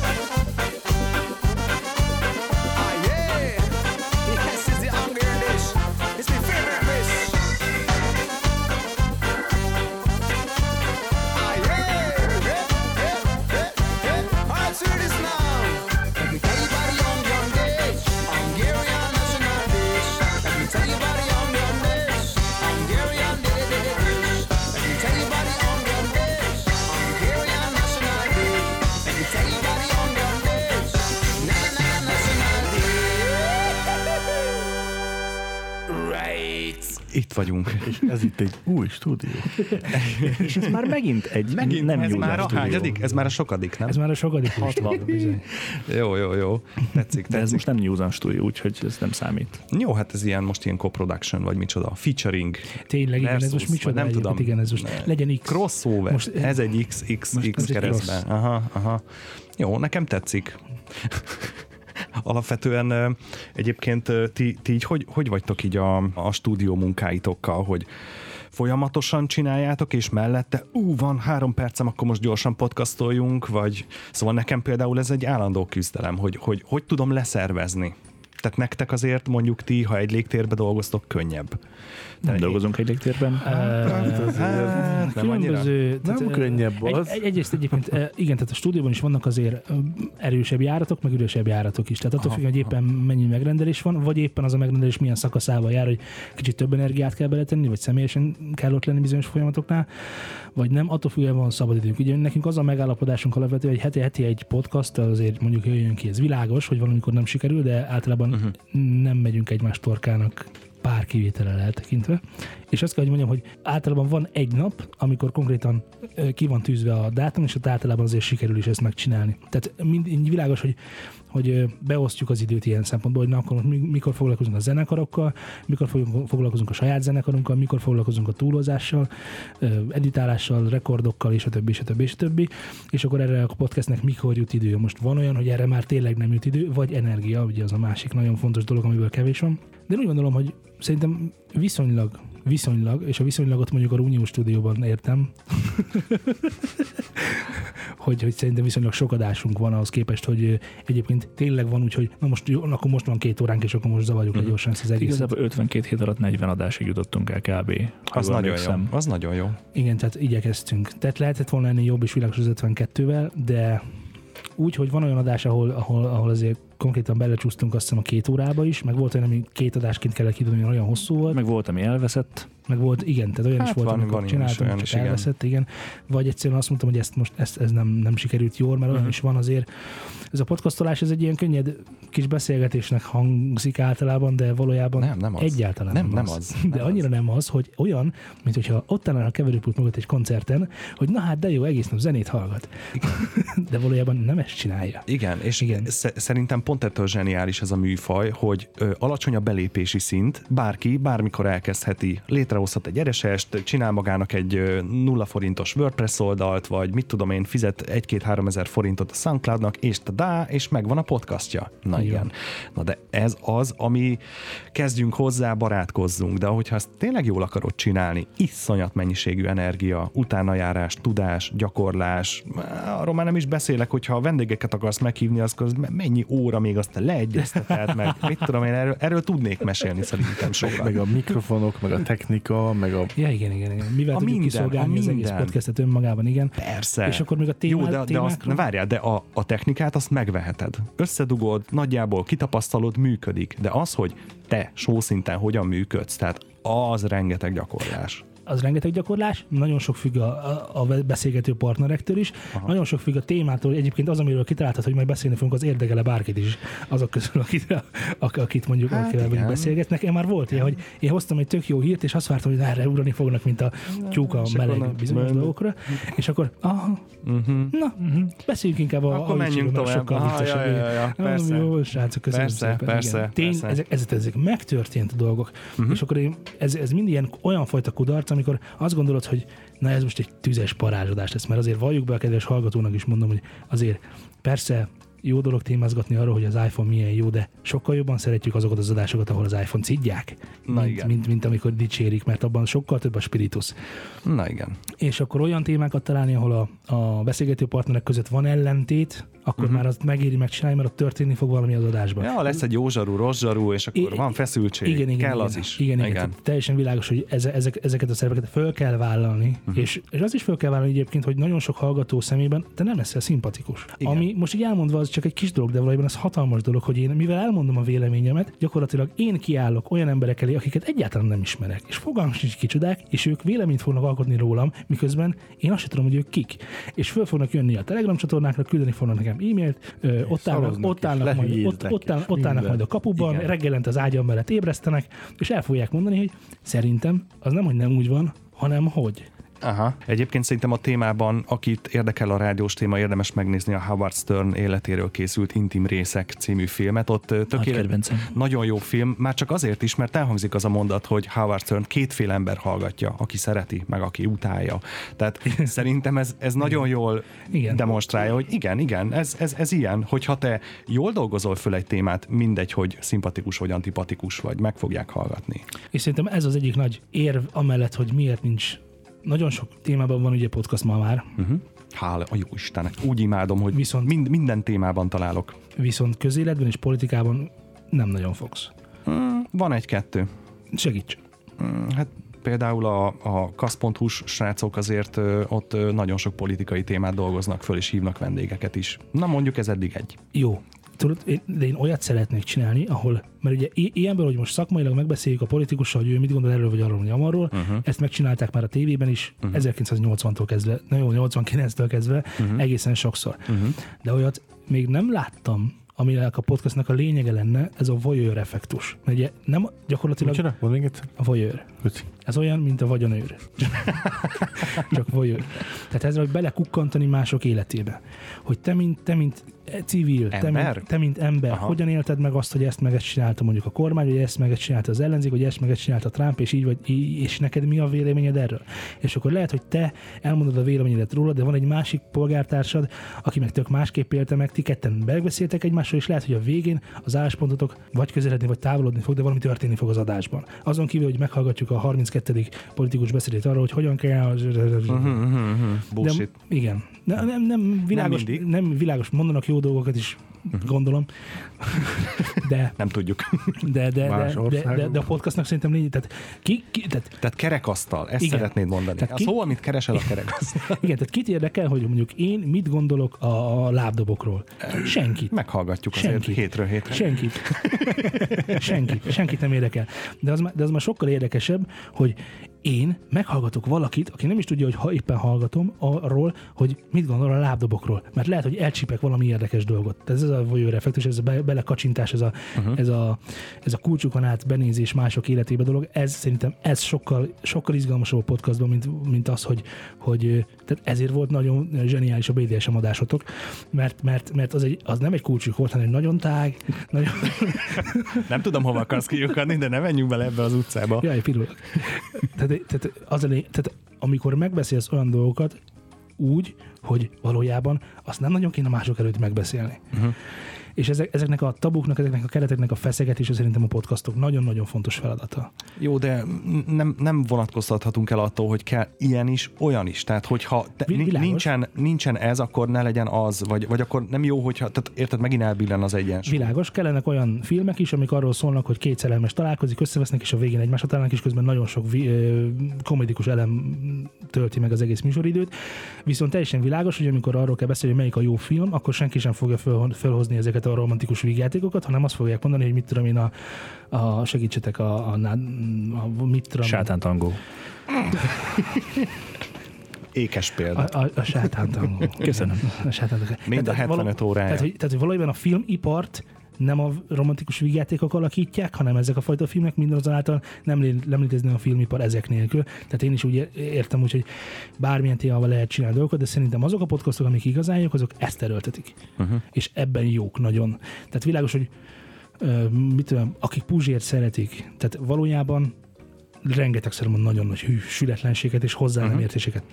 Itt vagyunk. És ez itt egy új stúdió. [laughs] És ez már megint egy Megint, nem ez már a stúdió. hányadik? Ez már a sokadik, nem? Ez már a sokadik stúdió, bizony. Jó, jó, jó. Tetszik, De ez tetszik. most nem New stúdió, úgyhogy ez nem számít. Jó, hát ez ilyen most ilyen co-production, vagy micsoda. Featuring. Tényleg, igen, ez most micsoda nem tudom. igen, ez most legyen X. Crossover. Most- ez egy X, X, X keresztben. Aha, aha. Jó, nekem tetszik. Alapvetően egyébként ti, ti így hogy, hogy vagytok így a, a stúdió munkáitokkal, hogy folyamatosan csináljátok, és mellette, ú, van három percem, akkor most gyorsan podcastoljunk, vagy szóval nekem például ez egy állandó küzdelem, hogy hogy, hogy tudom leszervezni. Tehát nektek azért mondjuk ti, ha egy légtérbe dolgoztok, könnyebb. Nem dolgozunk egy légtérben. Hát, nem annyira? Különböző, Nem könnyebb az. egy, egyrészt egyébként, igen, tehát a stúdióban is vannak azért erősebb járatok, meg üresebb járatok is. Tehát attól függ, hogy éppen mennyi megrendelés van, vagy éppen az a megrendelés milyen szakaszával jár, hogy kicsit több energiát kell beletenni, vagy személyesen kell ott lenni bizonyos folyamatoknál, vagy nem, attól függően van szabadidőnk. Ugye nekünk az a megállapodásunk alapvetően, hogy heti-heti egy podcast azért mondjuk jöjjön ki. Ez világos, hogy valamikor nem sikerül, de általában uh-huh. nem megyünk egymás torkának pár kivételre eltekintve. És azt kell, hogy mondjam, hogy általában van egy nap, amikor konkrétan ki van tűzve a dátum, és ott általában azért sikerül is ezt megcsinálni. Tehát mind, világos, hogy hogy beosztjuk az időt ilyen szempontból, hogy na, akkor mikor foglalkozunk a zenekarokkal, mikor foglalkozunk a saját zenekarunkkal, mikor foglalkozunk a túlozással, editálással, rekordokkal, és a többi, és a többi, és a többi. És akkor erre a podcastnek mikor jut idő. Most van olyan, hogy erre már tényleg nem jut idő, vagy energia, ugye az a másik nagyon fontos dolog, amiből kevés van. De én úgy gondolom, hogy szerintem viszonylag viszonylag, és a viszonylagot mondjuk a Rúnió stúdióban értem, [laughs] hogy, hogy szerintem viszonylag sok adásunk van ahhoz képest, hogy ö, egyébként tényleg van úgy, hogy na most jó, akkor most van két óránk, és akkor most zavarjuk le gyorsan ezt az egészet. Igazából 52 hét alatt 40 adásig jutottunk el kb. Az nagyon emlékszem. jó. Az nagyon jó. Igen, tehát igyekeztünk. Tehát lehetett volna ennél jobb és világos az 52-vel, de úgy, hogy van olyan adás, ahol, ahol, ahol azért konkrétan belecsúsztunk azt hiszem a két órába is, meg volt olyan, ami két adásként kellett kidobni, mert olyan hosszú volt, meg, volt, ami elveszett. meg volt, igen, tehát olyan Hát is volt, van- amikor van is, csináltam, olyan csak is, igen. elveszett, igen. Vagy egyszerűen azt mondtam, hogy ezt most ezt, ez nem, nem sikerült jól, mert olyan is van azért. Ez a podcastolás, ez egy ilyen könnyed kis beszélgetésnek hangzik általában, de valójában Nem, nem az. egyáltalán Nem, nem, nem az. az. De Nem annyira nem az, hogy olyan, mint hogyha ott állnál a keverőpult mögött egy koncerten, hogy na hát de jó, egész nap zenét hallgat. [laughs] De valójában nem ezt csinálja. Igen, és Igen. Igen. Szerintem pont ettől zseniális ez a műfaj, hogy ö, alacsony a belépési szint, bárki bármikor elkezdheti, létrehozhat egy eresest, csinál magának egy ö, nulla forintos WordPress oldalt, vagy mit tudom én, fizet egy-két-három ezer forintot a SoundCloudnak, és tadá, és megvan a podcastja. Na igen. van. Na de ez az, ami kezdjünk hozzá, barátkozzunk, de hogyha ezt tényleg jól akarod csinálni, iszonyat mennyiségű energia, utánajárás, tudás, gyakorlás, arról már nem is beszélek, hogyha a vendégeket akarsz meghívni, az az mennyi óra még azt leegyezteted, meg mit tudom én, erről, erről tudnék mesélni szerintem sokat. Meg a mikrofonok, meg a technika, meg a... Ja, igen, igen, igen. Mivel A tudjuk minden, kiszolgálni a az egész minden. podcastet önmagában, igen. Persze. És akkor még a témá- Jó, de, de azt, na várjál, de a, a technikát azt megveheted. Összedugod, nagyjából kitapasztalod, működik. De az, hogy te sószinten hogyan működsz, tehát az rengeteg gyakorlás. Az rengeteg gyakorlás, nagyon sok függ a, a, a beszélgető partnerektől is, Aha. nagyon sok függ a témától, egyébként az, amiről kitaláltad, hogy majd beszélni fogunk, az érdekele bárkit is, azok közül, akit, ak- akit mondjuk, hát akivel mondjuk igen. beszélgetsz. Nekem már volt ilyen, hogy én hoztam egy tök jó hírt, és azt vártam, hogy erre ugrani fognak, mint a tyúk a meleg bizonyos dolgokra, és akkor, aha, Uh-huh. na, beszéljünk inkább a Akkor menjünk tovább. Sokkal Ah, viccesebb. ja, ja, ja, Ah, persze. Jó, srácok, köszönöm Persze, szépen. persze, igen. Tény, persze. ezek, ezek, ezek megtörtént dolgok. Uh-huh. És akkor én, ez, ez mind ilyen olyan fajta kudarc, amikor azt gondolod, hogy na ez most egy tüzes parázsodás lesz, mert azért valljuk be a kedves hallgatónak is mondom, hogy azért persze jó dolog témázgatni arról, hogy az iPhone milyen jó, de sokkal jobban szeretjük azokat az adásokat, ahol az iPhone szidják, Na mint, igen. mint, mint, amikor dicsérik, mert abban sokkal több a spiritus. Na igen. És akkor olyan témákat találni, ahol a, a beszélgető partnerek között van ellentét, akkor uh-huh. már azt megéri megcsinálni, mert ott történni fog valami az adásban. Ja, lesz egy jó zsarú, rossz zsarú, és akkor I- van feszültség. Igen, igen, Kell igen. az is. Igen, igen. igen. Tehát teljesen világos, hogy eze, ezek, ezeket a szerepeket föl kell vállalni, uh-huh. és, és az is föl kell vállalni egyébként, hogy nagyon sok hallgató szemében te nem leszel szimpatikus. Igen. Ami most így elmondva az csak egy kis dolog, de valójában ez hatalmas dolog, hogy én, mivel elmondom a véleményemet, gyakorlatilag én kiállok olyan emberek elé, akiket egyáltalán nem ismerek, és fogalmam sincs kicsodák, és ők véleményt fognak alkotni rólam, miközben én azt sem tudom, hogy ők kik. És föl fognak jönni a Telegram csatornákra, küldeni fognak nekem e-mailt, ö, ott állnak, ott állnak, majd, ott, ott, áll, ott állnak majd a kapuban, Igen. reggelente az ágyam mellett ébresztenek, és el fogják mondani, hogy szerintem az nem, hogy nem úgy van, hanem hogy. Aha. Egyébként szerintem a témában, akit érdekel a rádiós téma, érdemes megnézni a Howard Stern életéről készült Intim Részek című filmet. Ott ö, Nagy tökélet, kedvencem. nagyon jó film, már csak azért is, mert elhangzik az a mondat, hogy Howard Stern kétféle ember hallgatja, aki szereti, meg aki utálja. Tehát [laughs] szerintem ez, ez nagyon jól Igen. demonstrálja, hogy igen, igen, ez, ez, ez ilyen, hogyha te jól dolgozol föl egy témát, mindegy, hogy szimpatikus vagy antipatikus vagy, meg fogják hallgatni. És szerintem ez az egyik nagy érv amellett, hogy miért nincs nagyon sok témában van ugye podcast ma már, Uh-huh. Hála a jó Istennek. Úgy imádom, hogy Viszont- mind, minden témában találok. viszont közéletben és politikában nem nagyon fogsz. Mm, Van egy-kettő. Segíts. Mm, Hát például a, a kasz.hu-s srácok azért ö, ott ö, nagyon sok politikai témát dolgoznak föl, és hívnak vendégeket is. Na mondjuk ez eddig egy. Jó. Tudod, én- de én olyat szeretnék csinálni, ahol, mert ugye ilyenből, hogy most szakmailag megbeszéljük a politikussal, hogy ő mit gondol erről vagy arról, vagy amarról, uh-huh. ezt megcsinálták már a tévében is, uh-huh. 1980-tól kezdve, na jó, 89-től kezdve, uh-huh. egészen sokszor. Uh-huh. De olyat még nem láttam, aminek a podcastnak a lényege lenne, ez a voyeur effektus. Mert ugye nem gyakorlatilag Micsoda? Mondd még egyszer. a voyeur. Ez olyan, mint a vagyonőr. [laughs] Csak voyeur. Tehát ez, hogy belekukkantani mások életébe. Hogy te, mint, te, mint civil, te Ember? mint, te, mint ember, Aha. Hogyan élted meg azt, hogy ezt meg ezt csinálta mondjuk a kormány, hogy ezt meg ezt csinálta az ellenzék, hogy ezt meg ezt csinálta Trump, és így vagy, és neked mi a véleményed erről? És akkor lehet, hogy te elmondod a véleményedet róla, de van egy másik polgártársad, aki meg tök másképp élte meg, ti ketten megbeszéltek egymással, és lehet, hogy a végén az álláspontotok vagy közeledni, vagy távolodni fog, de valami történni fog az adásban. Azon kívül, hogy meghallgatjuk a 32. politikus beszédét arról, hogy hogyan kell... Bullshit. De, igen. Ne, nem, nem, világos. Mhm. nem, nem világos, mondanak jó dolgokat is, gondolom. De, Nem tudjuk. de, de, Más de, de, de, a podcastnak szerintem lényeg, tehát ki, ki tehát Tehát kerekasztal, ezt Igen. szeretnéd mondani. Tehát A ki- szó, amit keresel, a kerekasztal. igen, tehát kit érdekel, hogy mondjuk én mit gondolok a, lábdobokról? Senkit. Meghallgatjuk azért Senkit. hétről hétre. Senkit. Senkit. Senkit nem érdekel. De az, már- de az már sokkal érdekesebb, hogy én meghallgatok valakit, aki nem is tudja, hogy ha éppen hallgatom arról, hogy mit gondol a lábdobokról. Mert lehet, hogy elcsípek valami érdekes dolgot. Tehát ez a voyeur effektus, ez a be, belekacsintás, ez a, uh-huh. ez, a, ez a kulcsukon át benézés mások életébe dolog. Ez szerintem ez sokkal, sokkal izgalmasabb a podcastban, mint, mint az, hogy, hogy tehát ezért volt nagyon zseniális a BDSM adásotok, mert, mert, mert az, egy, az nem egy kulcsuk volt, hanem egy nagyon tág, nagyon, Nem tudom, hova akarsz kiukadni, de ne menjünk bele ebbe az utcába. Jaj, pirulok. Tehát, tehát, az a lény, tehát amikor megbeszélsz olyan dolgokat úgy, hogy valójában azt nem nagyon kéne mások előtt megbeszélni. Uh-huh. És ezek, ezeknek a tabuknak, ezeknek a kereteknek a feszegetése szerintem a podcastok nagyon-nagyon fontos feladata. Jó, de nem, nem vonatkoztathatunk el attól, hogy kell ilyen is, olyan is. Tehát, hogyha te, világos. nincsen, nincsen ez, akkor ne legyen az, vagy, vagy akkor nem jó, hogyha, tehát érted, megint elbillen az egyensúly. Világos, kellenek olyan filmek is, amik arról szólnak, hogy két szerelmes találkozik, összevesznek, és a végén egymásra találnak, és közben nagyon sok vi- komedikus elem tölti meg az egész műsoridőt. Viszont teljesen világos, hogy amikor arról kell beszélni, hogy melyik a jó film, akkor senki sem fogja föl, fölhozni ezeket a romantikus vígjátékokat, hanem azt fogják mondani, hogy mit tudom én a, a segítsetek a, a, a, a mit tudom, Sátántangó. Ékes példa. a, a, a sátántangó. Köszönöm. A sátántangó. Mind a Tehát 75 órája. Tehát hogy, tehát, hogy valójában a filmipart nem a romantikus vígjátékok alakítják, hanem ezek a fajta filmek mindazonáltal nem, lé- nem létezne a filmipar ezek nélkül. Tehát én is úgy értem úgy, hogy bármilyen témával lehet csinálni dolgokat, de szerintem azok a podcastok, amik igazán jók, azok ezt erőltetik. Uh-huh. És ebben jók nagyon. Tehát világos, hogy ö, mit tudom, akik Puzsért szeretik, tehát valójában rengetegszer mond nagyon nagy hű, sületlenséget és hozzá nem értéseket.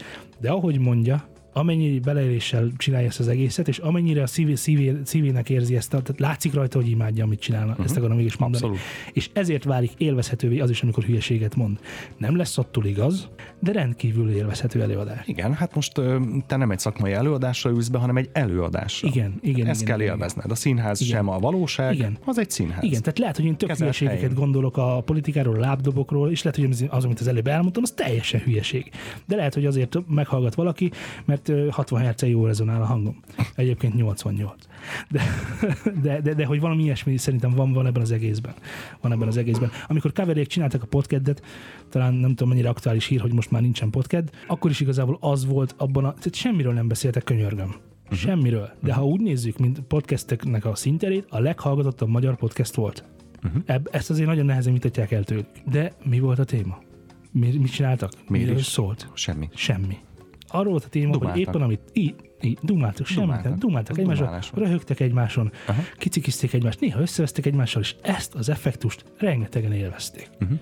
De ahogy mondja, amennyire beleéléssel csinálja ezt az egészet, és amennyire a szívé, szívé, szívének érzi ezt, tehát látszik rajta, hogy imádja, amit csinálna. Uh-huh. Ezt akarom mégis mondani. Abszolút. És ezért válik élvezhetővé az is, amikor hülyeséget mond. Nem lesz attól igaz, de rendkívül élvezhető előadás. Igen, hát most te nem egy szakmai előadásra ülsz be, hanem egy előadásra. Igen, igen, Ezt igen, kell igen, élvezned. A színház Igen. sem a valóság, Igen. az egy színház. Igen, tehát lehet, hogy én tök hülyeségeket gondolok a politikáról, a lábdobokról, és lehet, hogy az- amit az előbb elmondtam, az teljesen hülyeség. De lehet, hogy azért meghallgat valaki, mert ö, 60 hercen jól rezonál a hangom. Egyébként 88. De, [laughs] de, de, de hogy valami ilyesmi szerintem van, van ebben az egészben. Van ebben az egészben. Amikor kaverék csináltak a podcastet, talán nem tudom mennyire aktuális hír, hogy most már nincsen podcast, akkor is igazából az volt abban a... Tehát semmiről nem beszéltek, könyörgöm. Semmiről. De ha úgy nézzük, mint podcasteknek a szintjerét, a leghallgatottabb magyar podcast volt. Uh-huh. Ebb, ezt azért nagyon nehezen vitatják el tőlük. De mi volt a téma? Mi, mit csináltak? Miért Miről is? szólt? Semmi. Semmi. Arról volt a téma, Dumáltak. hogy éppen amit... Í, í, dumáltak, semmit. Dumáltak. Dumáltak, egymáson, röhögtek egymáson, Aha. kicikizték egymást, néha összevesztek egymással, és ezt az effektust rengetegen élvezték. Uh-huh.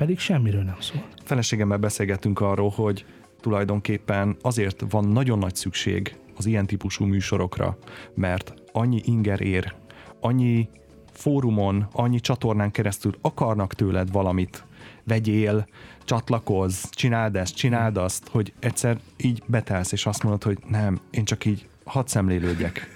Pedig semmiről nem szólt. Feleségemmel beszélgettünk arról, hogy tulajdonképpen azért van nagyon nagy szükség az ilyen típusú műsorokra, mert annyi inger ér, annyi fórumon, annyi csatornán keresztül akarnak tőled valamit, vegyél, csatlakozz, csináld ezt, csináld azt, hogy egyszer így betelsz, és azt mondod, hogy nem, én csak így hadd szemlélődjek.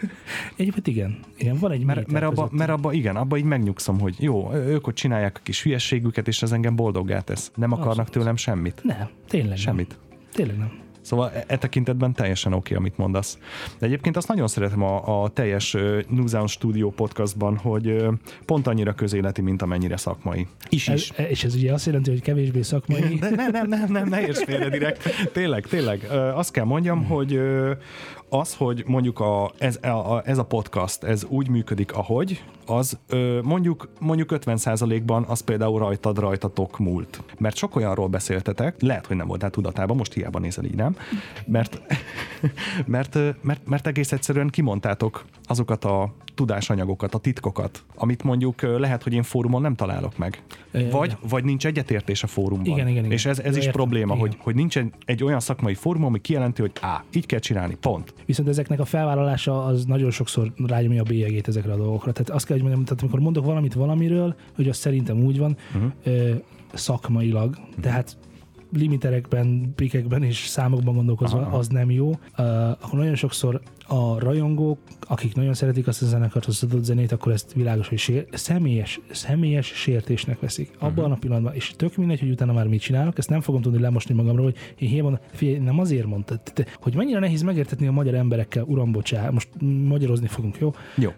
Egyébként igen. igen van egy Mert, mert, abba, mert abba, igen, abba így megnyugszom, hogy jó, ők ott csinálják a kis hülyességüket, és ez engem boldoggá tesz. Nem akarnak Abszolút. tőlem semmit. Nem, tényleg Semmit. nem. Tényleg nem. Szóval e, e tekintetben teljesen oké, okay, amit mondasz. De egyébként azt nagyon szeretem a, a teljes ö, New Zealand Studio podcastban, hogy ö, pont annyira közéleti, mint amennyire szakmai. Is is. és ez ugye azt jelenti, hogy kevésbé szakmai. [laughs] De nem, nem, nem, nem, ne érts félre direkt. Tényleg, tényleg. Ö, Azt kell mondjam, hogy ö, az, hogy mondjuk a, ez, a, ez a podcast, ez úgy működik, ahogy, az ö, mondjuk, mondjuk 50%-ban az például rajtad, rajtatok múlt. Mert sok olyanról beszéltetek, lehet, hogy nem voltál tudatában, most hiába nézel így, nem? Mert, [laughs] mert, mert, mert egész egyszerűen kimondtátok azokat a tudásanyagokat, a titkokat, amit mondjuk lehet, hogy én fórumon nem találok meg. Vagy, vagy nincs egyetértés a fórumban. Igen, igen, igen. És ez, ez is Értem, probléma, igen. hogy, hogy nincs egy, egy olyan szakmai fórum, ami kijelenti, hogy á, így kell csinálni, pont. Viszont ezeknek a felvállalása az nagyon sokszor rágyomja a bélyegét ezekre a dolgokra. Tehát azt kell, hogy mondjam, tehát amikor mondok valamit valamiről, hogy az szerintem úgy van, uh-huh. ö, szakmailag, uh-huh. tehát limiterekben, pikekben és számokban gondolkozva Aha. az nem jó, uh, akkor nagyon sokszor a rajongók, akik nagyon szeretik azt a zenekart, azt az adott zenét, akkor ezt világos, hogy sér, személyes, személyes sértésnek veszik. Abban uh-huh. a pillanatban, és tök mindegy, hogy utána már mit csinálok, ezt nem fogom tudni lemosni magamról, hogy én hiába figyelj, nem azért mondtad, te- hogy mennyire nehéz megértetni a magyar emberekkel, uram, bocsá, most magyarozni fogunk, jó? Jó.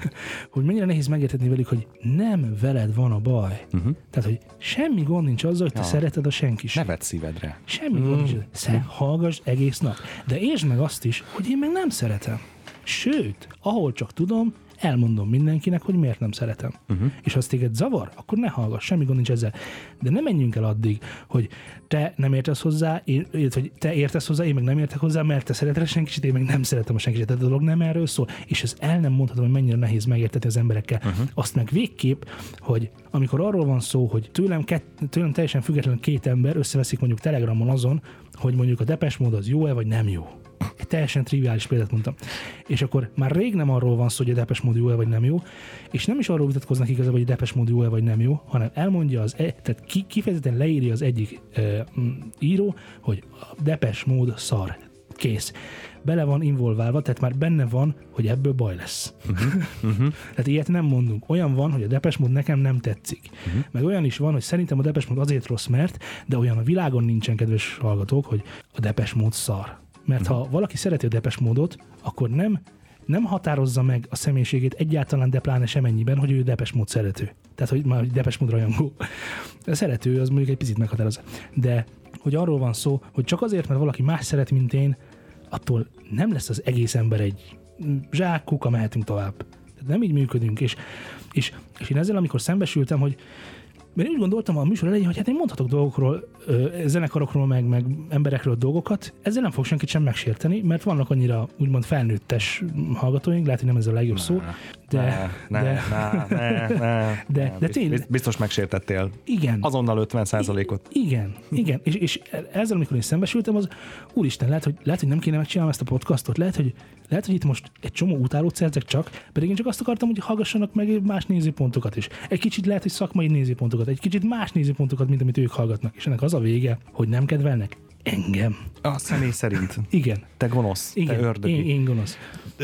[laughs] hogy mennyire nehéz megértetni velük, hogy nem veled van a baj. Uh-huh. Tehát, hogy semmi gond nincs azzal, hogy te Ja. szereted a senkis. Ne vedd szívedre. Semmi gond nincs. Sze, hallgass egész nap. De értsd meg azt is, hogy én meg nem szeretem. Sőt, ahol csak tudom, elmondom mindenkinek, hogy miért nem szeretem. Uh-huh. És ha az téged zavar, akkor ne hallgass, semmi gond nincs ezzel. De ne menjünk el addig, hogy te nem értesz hozzá, én, hogy te értesz hozzá, én meg nem értek hozzá, mert te szereted a senkisit, én meg nem szeretem a senkisit. Tehát a dolog nem erről szól. És ez el nem mondhatom, hogy mennyire nehéz megértetni az emberekkel. Uh-huh. Azt meg végképp, hogy amikor arról van szó, hogy tőlem, kett, tőlem teljesen független két ember összeveszik mondjuk Telegramon azon, hogy mondjuk a depes mód az jó-e vagy nem jó. Egy teljesen triviális példát mondtam. És akkor már rég nem arról van szó, hogy a depes mód jó-e vagy nem jó, és nem is arról vitatkoznak igazából, hogy a depes mód jó-e vagy nem jó, hanem elmondja az, e, tehát ki, kifejezetten leírja az egyik e, mm, író, hogy a depes mód szar. Kész. Bele van involválva, tehát már benne van, hogy ebből baj lesz. Uh-huh. [laughs] Uh-huh. tehát ilyet nem mondunk. Olyan van, hogy a depes mód nekem nem tetszik. Uh-huh. Meg olyan is van, hogy szerintem a depes mód azért rossz, mert, de olyan a világon nincsen, kedves hallgatók, hogy a depes mód szar. Mert ha valaki szereti a depes módot, akkor nem nem határozza meg a személyiségét egyáltalán, de pláne hogy ő depes mód szerető. Tehát, hogy már depes mód rajongó. A szerető az mondjuk egy picit meghatározza. De hogy arról van szó, hogy csak azért, mert valaki más szeret, mint én, attól nem lesz az egész ember egy zsák, kuka, mehetünk tovább. Tehát nem így működünk. És, és, és én ezzel, amikor szembesültem, hogy mert én úgy gondoltam a műsor elején, hogy hát én mondhatok dolgokról, zenekarokról, meg, meg emberekről dolgokat, ezzel nem fog senkit sem megsérteni, mert vannak annyira úgymond felnőttes hallgatóink, lehet, hogy nem ez a legjobb szó, de, ne, de, ne, ne, ne, De- ne, de tényleg- Biztos megsértettél. igen. Azonnal 50 ot Igen, igen. És, és ezzel, amikor én szembesültem, az úristen, lehet, hogy, lehet, hogy nem kéne megcsinálnom ezt a podcastot, lehet, hogy, lehet, hogy itt most egy csomó utálót szerzek csak, pedig én csak azt akartam, hogy hallgassanak meg más nézőpontokat is. Egy kicsit lehet, hogy szakmai nézőpontokat, egy kicsit más nézőpontokat, mint amit ők hallgatnak. És ennek az a vége, hogy nem kedvelnek engem. A személy szerint. [laughs] Igen. Te gonosz, Igen, te ördögi. én, én gonosz.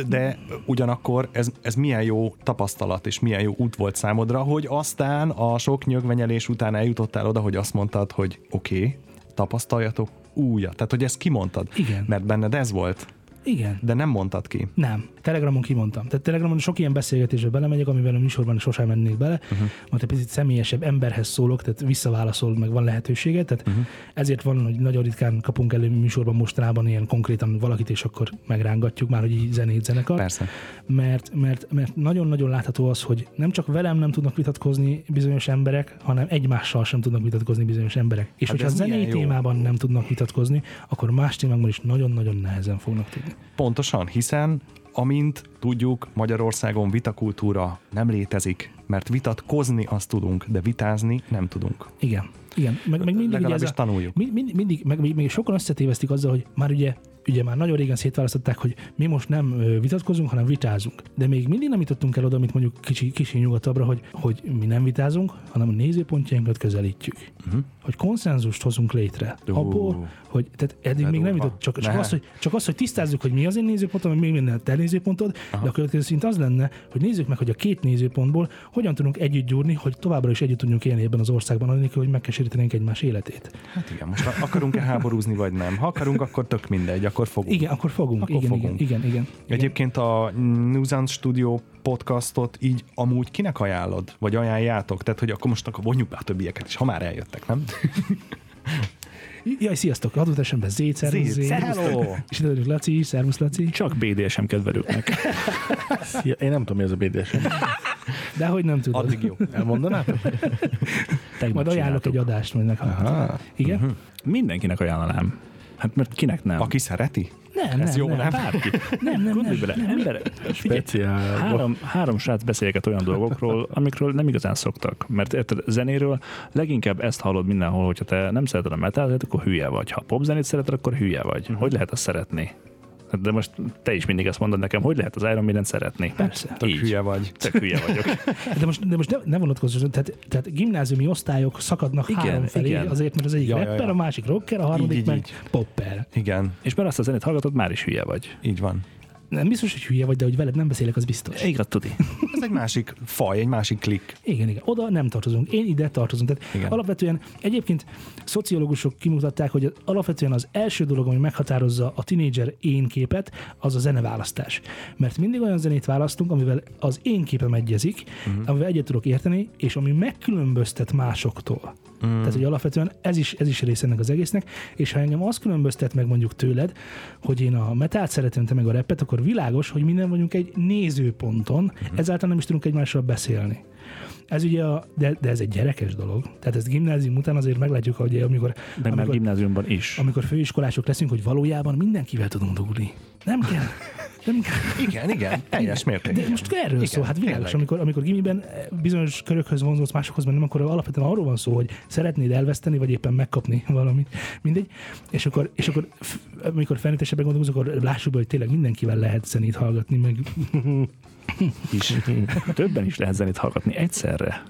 De ugyanakkor ez, ez milyen jó tapasztalat és milyen jó út volt számodra, hogy aztán a sok nyögvenyelés után eljutottál oda, hogy azt mondtad, hogy oké, okay, tapasztaljatok újat. Tehát, hogy ezt kimondtad. Igen. Mert benned ez volt, Igen. de nem mondtad ki. Nem. Telegramon kimondtam. Tehát Telegramon sok ilyen beszélgetésbe belemegyek, amivel a műsorban sosem mennék bele, uh-huh. mert egy picit személyesebb emberhez szólok, tehát visszaválaszol, meg van lehetősége. Tehát uh-huh. ezért van, hogy nagyon ritkán kapunk elő műsorban mostanában ilyen konkrétan valakit, és akkor megrángatjuk már, hogy így zenét, zenekar. Persze. Mert, mert, mert nagyon-nagyon látható az, hogy nem csak velem nem tudnak vitatkozni bizonyos emberek, hanem egymással sem tudnak vitatkozni bizonyos emberek. És Hát hogyha zenei jó. témában nem tudnak vitatkozni, akkor más témákban is nagyon-nagyon nehezen fognak tudni. Pontosan, hiszen amint tudjuk, Magyarországon vitakultúra nem létezik, mert vitatkozni azt tudunk, de vitázni nem tudunk. Igen. Igen, meg, meg mindig ugye ez a, tanuljuk. Mind, mind, mindig, meg még sokan összetévesztik azzal, hogy már ugye ugye már nagyon régen szétválasztották, hogy mi most nem vitatkozunk, hanem vitázunk. De még mindig nem jutottunk el oda, amit mondjuk kicsi, kicsi nyugatabbra, hogy, hogy mi nem vitázunk, hanem a nézőpontjainkat közelítjük. Uh-huh. Hogy konszenzust hozunk létre. Ú. Abból, hogy tehát eddig még nem Bedurva. jutott, csak, csak, Ne. az, hogy, csak az, hogy tisztázzuk, hogy mi az én nézőpontom, még minden a te nézőpontod, Aha. de a következő szint az lenne, hogy nézzük meg, hogy a két nézőpontból hogyan tudunk együtt gyúrni, hogy továbbra is együtt tudjunk élni ebben az országban, anélkül, hogy megkeserítenénk egymás életét. Hát igen, most akarunk-e háborúzni, vagy nem? Ha akarunk, akkor tök mindegy, akkor fogunk. Igen, akkor fogunk. Akkor igen, fogunk. igen, igen, igen, igen. Egyébként a Nuisance Studio podcastot így amúgy kinek ajánlod? Vagy ajánljátok? Tehát, hogy akkor most akkor vonjuk be a többieket is, ha már eljöttek, nem? [laughs] Jaj, sziasztok! Adott esetben Zét, szervusz Zét. hello! És ide vagyok Laci, szervusz Laci. Csak BDSM kedvelőknek. [laughs] Ja, én nem tudom, mi ez a BDSM. De hogy nem tudod. Addig jó. Elmondanátok? [laughs] Tegnap Majd ajánlok csináltuk. egy adást, majd meghallgatom. Aha. Igen? Mhm. Mindenkinek ajánlanám. Hát mert kinek nem? Aki szereti? Nem, Ez nem, jó, nem. nem? Bárki. Nem, nem, Gondolj nem. bele, emberek. Speciál. Három, három srác beszélget olyan dolgokról, amikről nem igazán szoktak. Mert érted, zenéről leginkább ezt hallod mindenhol, hogyha te nem szereted a metalt, akkor hülye vagy. Ha popzenét szereted, akkor hülye vagy. Hogy lehet azt szeretni? Hát De most te is mindig ezt mondod nekem, hogy lehet az Iron Maiden szeretni? Persze. Tök Így. hülye vagy. Tök hülye vagyok. [laughs] De most, de most ne, ne vonatkozzon, tehát, tehát gimnáziumi osztályok szakadnak Igen, három felé, igen. azért, mert az egyik Ja, ja, rapper, ja. a másik rocker, a harmadik így, meg így. popper. Igen, És mert azt a zenét hallgatod, már is hülye vagy. így van. Nem biztos, hogy hülye vagy, de hogy veled nem beszélek, az biztos. Igaz, tudni. [laughs] Ez egy másik faj, egy másik klik. Igen, igen. Oda nem tartozunk. Én ide tartozom. Tehát Igen. igen. alapvetően egyébként szociológusok kimutatták, hogy alapvetően az első dolog, ami meghatározza a tinédzser én képet, az a zeneválasztás. Mert mindig olyan zenét választunk, amivel az én képem egyezik, uh-huh. amivel egyet tudok érteni, és ami megkülönböztet másoktól. Mm. Tehát, hogy alapvetően ez is, ez is része ennek az egésznek, és ha engem az különböztet meg mondjuk tőled, hogy én a metált szeretem, te meg a repet, akkor világos, hogy minden vagyunk egy nézőponton, mm. ezáltal nem is tudunk egymással beszélni. Ez ugye, a, de, de ez egy gyerekes dolog. Tehát ezt gimnázium után azért meglátjuk, hogy amikor, De már amikor, gimnáziumban is. amikor főiskolások leszünk, hogy valójában mindenkivel tudunk dugni. Nem kell. Kell. Igen, [laughs] igen, teljes mértékben. De most erről Igen, szól, hát világos, amikor, amikor gimiben bizonyos körökhöz vonzódsz, másokhoz meg nem, akkor alapvetően arról van szó, hogy szeretnéd elveszteni, vagy éppen megkapni [laughs] valamit, mindegy. És akkor, és akkor amikor felnőttesebben gondolkozunk, akkor lássuk be, hogy tényleg mindenkivel lehet zenét hallgatni, meg is. Többen is lehet zenét hallgatni egyszerre.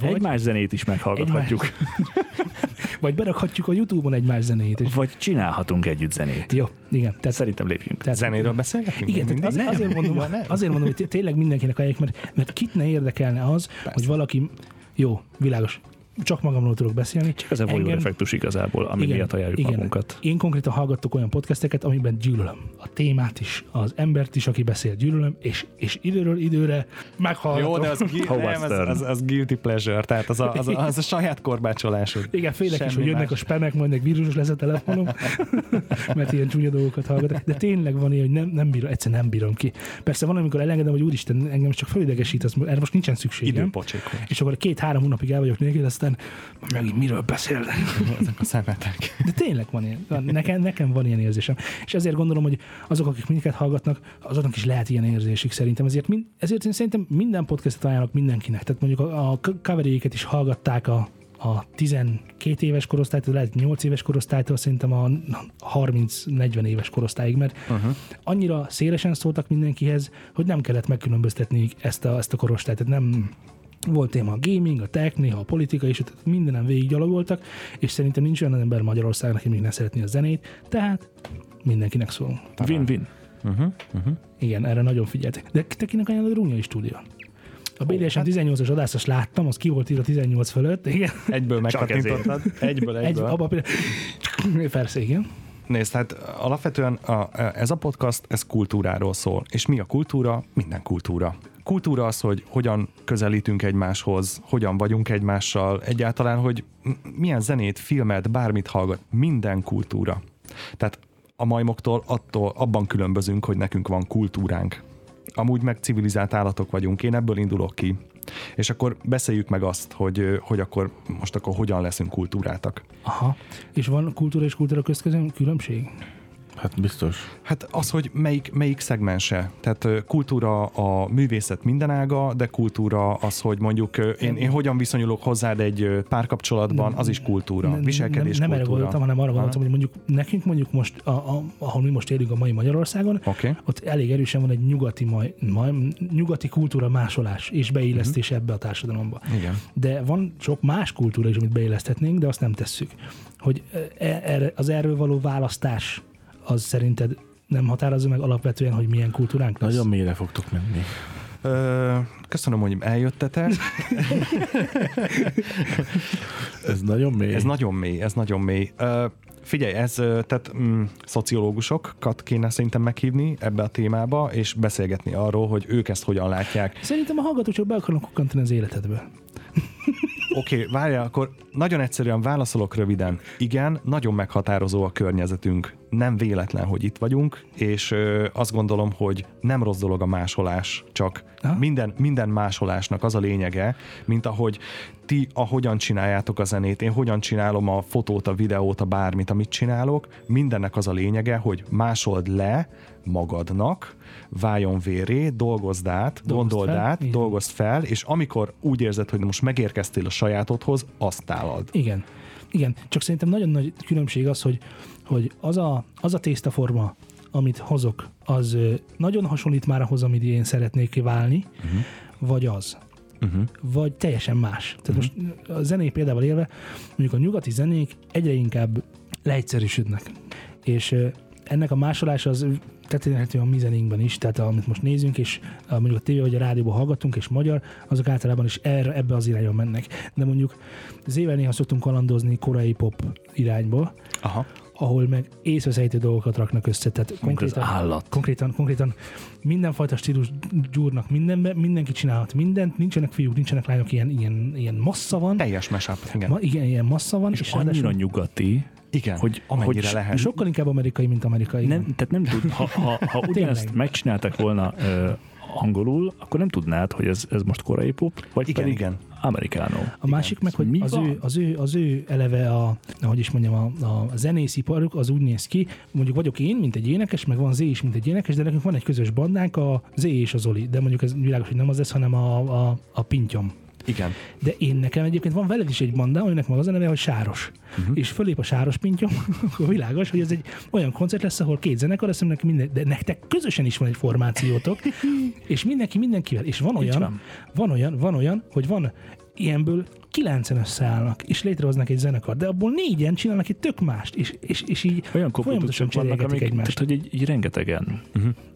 Vagy- Egymás zenét is meghallgathatjuk. [laughs] vagy berakhatjuk a Youtube-on egymás zenét. És... Vagy csinálhatunk együtt zenét. Jó, igen. Tehát, Szerintem lépjünk. tehát, Zenéről beszélgetünk? Igen, tehát az, azért, mondom, Ja, azért mondom, hogy té- tényleg mindenkinek ajánljuk, mert, mert kit ne érdekelne az, Persze. hogy valaki, jó, világos, csak magamról tudok beszélni. Ez a voyeur effektus igazából, ami miatt ajánljuk magunkat. Én konkrétan hallgattok olyan podcasteket, amiben gyűlölöm a témát is, az embert is, aki beszél, gyűlölöm, és, és időről időre meghallgatom. Jó, de az, gui- [laughs] Howard nem, az, az, az guilty pleasure, tehát az a, az a, az a saját korbácsolásod. Igen, félek is, Semmi hogy jönnek más. a spamek, majd meg vírusos lesz a telefonom, [laughs] mert ilyen csúnya dolgokat hallgatok. De tényleg van ilyen, hogy nem, nem bírom, egyszer nem bírom ki. Persze van, amikor elengedem, hogy úristen, engem csak fölidegesít, az, erre most nincsen szükségem. Időpocsékol. És akkor két-három hónapig el vagyok nélkül, aztán megint miről beszélnek. [laughs] Ezek a szemetek. De tényleg van ilyen. Nekem, nekem van ilyen érzésem. És ezért gondolom, hogy azok, akik minket hallgatnak, azoknak is lehet ilyen érzésük szerintem. Ezért, mind, ezért én szerintem minden podcastet ajánlok mindenkinek. Tehát mondjuk a, a coveréket is hallgatták a, a 12 éves korosztálytól, lehet 8 éves korosztálytól, szerintem a 30-40 éves korosztályig, mert uh-huh. annyira szélesen szóltak mindenkihez, hogy nem kellett megkülönböztetni ezt a, ezt a korosztályt. Tehát nem, volt téma a gaming, a tech, néha a politika is, tehát mindenen végig gyalogoltak, és szerintem nincs olyan ember Magyarországon, aki még ne szeretné a zenét, tehát mindenkinek szól. Win-win. Igen, erre nagyon figyeltek. De te kinek ajánlod a Rúnyai stúdió? A BDSM 18-as adásos láttam, az ki volt írva 18 fölött, igen. Egyből megkattintottad. Egyből, Egy, egyből. abba például... Persze, igen. Nézd, hát alapvetően a, ez a podcast, ez kultúráról szól. És mi a kultúra? Minden kultúra. Kultúra az, hogy hogyan közelítünk egymáshoz, hogyan vagyunk egymással, egyáltalán, hogy milyen zenét, filmet, bármit hallgat. Minden kultúra. Tehát a majmoktól attól abban különbözünk, hogy nekünk van kultúránk. Amúgy meg civilizált állatok vagyunk, én ebből indulok ki. És akkor beszéljük meg azt, hogy, hogy akkor most akkor hogyan leszünk kultúrátak. Aha. És van kultúra és kultúra közt különbség? Hát biztos. Hát az, hogy melyik, melyik szegmense. Tehát kultúra a művészet minden ága, de kultúra az, hogy mondjuk én, én hogyan viszonyulok hozzád egy párkapcsolatban, az is kultúra. Nem- Viselkedés nem, nem erre kultúra. gondoltam, hanem arra gondoltam, hogy mondjuk nekünk mondjuk most, a, a, ahol mi most élünk a mai Magyarországon, Oké. ott elég erősen van egy nyugati, maj, maj, nyugati kultúra másolás és beillesztés Mhm. ebbe a társadalomba. Igen. De van sok más kultúra is, amit beilleszthetnénk, de azt nem tesszük. Hogy e- erre, az erről való választás az szerinted nem határozza meg alapvetően, hogy milyen kultúránk lesz? Nagyon mélyre fogtok menni. Ö, köszönöm, hogy eljöttetek. [laughs] Ez nagyon mély. Ez nagyon mély, ez nagyon mély. Ö, figyelj, ez, tehát mm, szociológusokat kéne szerintem meghívni ebbe a témába, és beszélgetni arról, hogy ők ezt hogyan látják. Szerintem a hallgatók csak be akarnak kukkantani az életedbe. Oké, okay, várjál, akkor nagyon egyszerűen válaszolok röviden. Igen, nagyon meghatározó a környezetünk. Nem véletlen, hogy itt vagyunk, és ö, azt gondolom, hogy nem rossz dolog a másolás, csak Aha. minden, minden másolásnak az a lényege, mint ahogy ti ahogyan csináljátok a zenét, én hogyan csinálom a fotót, a videót, a bármit, amit csinálok, mindennek az a lényege, hogy másold le magadnak, váljon véré, dolgozd át, Dolgozd gondold fel, át, van. dolgozd fel, és amikor úgy érzed, hogy most megérkeztél a sajátodhoz, azt állad. Igen. Igen, csak szerintem nagyon nagy különbség az, hogy, hogy az, a, az a tésztaforma, amit hozok, az nagyon hasonlít már ahhoz, amit én szeretnék válni, uh-huh. vagy az. Uh-huh. Vagy teljesen más. Tehát uh-huh. most a zenei példával élve, mondjuk a nyugati zenék egyre inkább leegyszerűsödnek. És ennek a másolása az történhető a mi zenénkben is, tehát amit most nézünk, és mondjuk a tévé vagy a rádióban hallgatunk, és magyar, azok általában is erre, ebbe az irányba mennek. De mondjuk az ével néha szoktunk kalandozni korai pop irányba, Aha. ahol meg észveszejtő dolgokat raknak össze. Tehát konkrétan, állat. konkrétan, konkrétan mindenfajta stílus gyúrnak mindenbe, mindenki csinálhat mindent, nincsenek fiúk, nincsenek lányok, ilyen, ilyen, ilyen massza van. Teljes mashup, igen. Ma, igen, ilyen massza van, és, És ráadásul annyira nyugati, igen, hogy- amennyire hogy lehet. sokkal inkább amerikai, mint amerikai. nem, tehát nem tud, ha, ha, ha [laughs] ugyanezt Tényleg. megcsinálták volna ö, angolul, akkor nem tudnád, hogy ez, ez most korai pop, vagy Igen, pedig igen. americano. A másik meg, hogy Mi az van? ő, az, ő, az ő eleve a, ahogy is mondjam, a, a zenésziparuk az úgy néz ki, mondjuk vagyok én, mint egy énekes, meg van Z is, mint egy énekes, de nekünk van egy közös bandánk, a Z és az Oli, de mondjuk ez világos, hogy nem az lesz, hanem a, a, a pintyom. Igen. De én nekem egyébként van veled is egy bandám, aminek maga az a neve, hogy Sáros. Uh-huh. És fölép a Sáros pintyom, [laughs] akkor világos, hogy ez egy olyan koncert lesz, ahol két zenekar lesz, aminek minden, de nektek közösen is van egy formációtok, [laughs] és mindenki mindenkivel. És van olyan, van. van olyan, van olyan, hogy van ilyenből kilencen összeállnak, és létrehoznak egy zenekar, de abból négyen csinálnak egy tök mást, és, és, és így Olyan folyamatosan vannak, amik, egymást. tehát, hogy egy, egy rengetegen.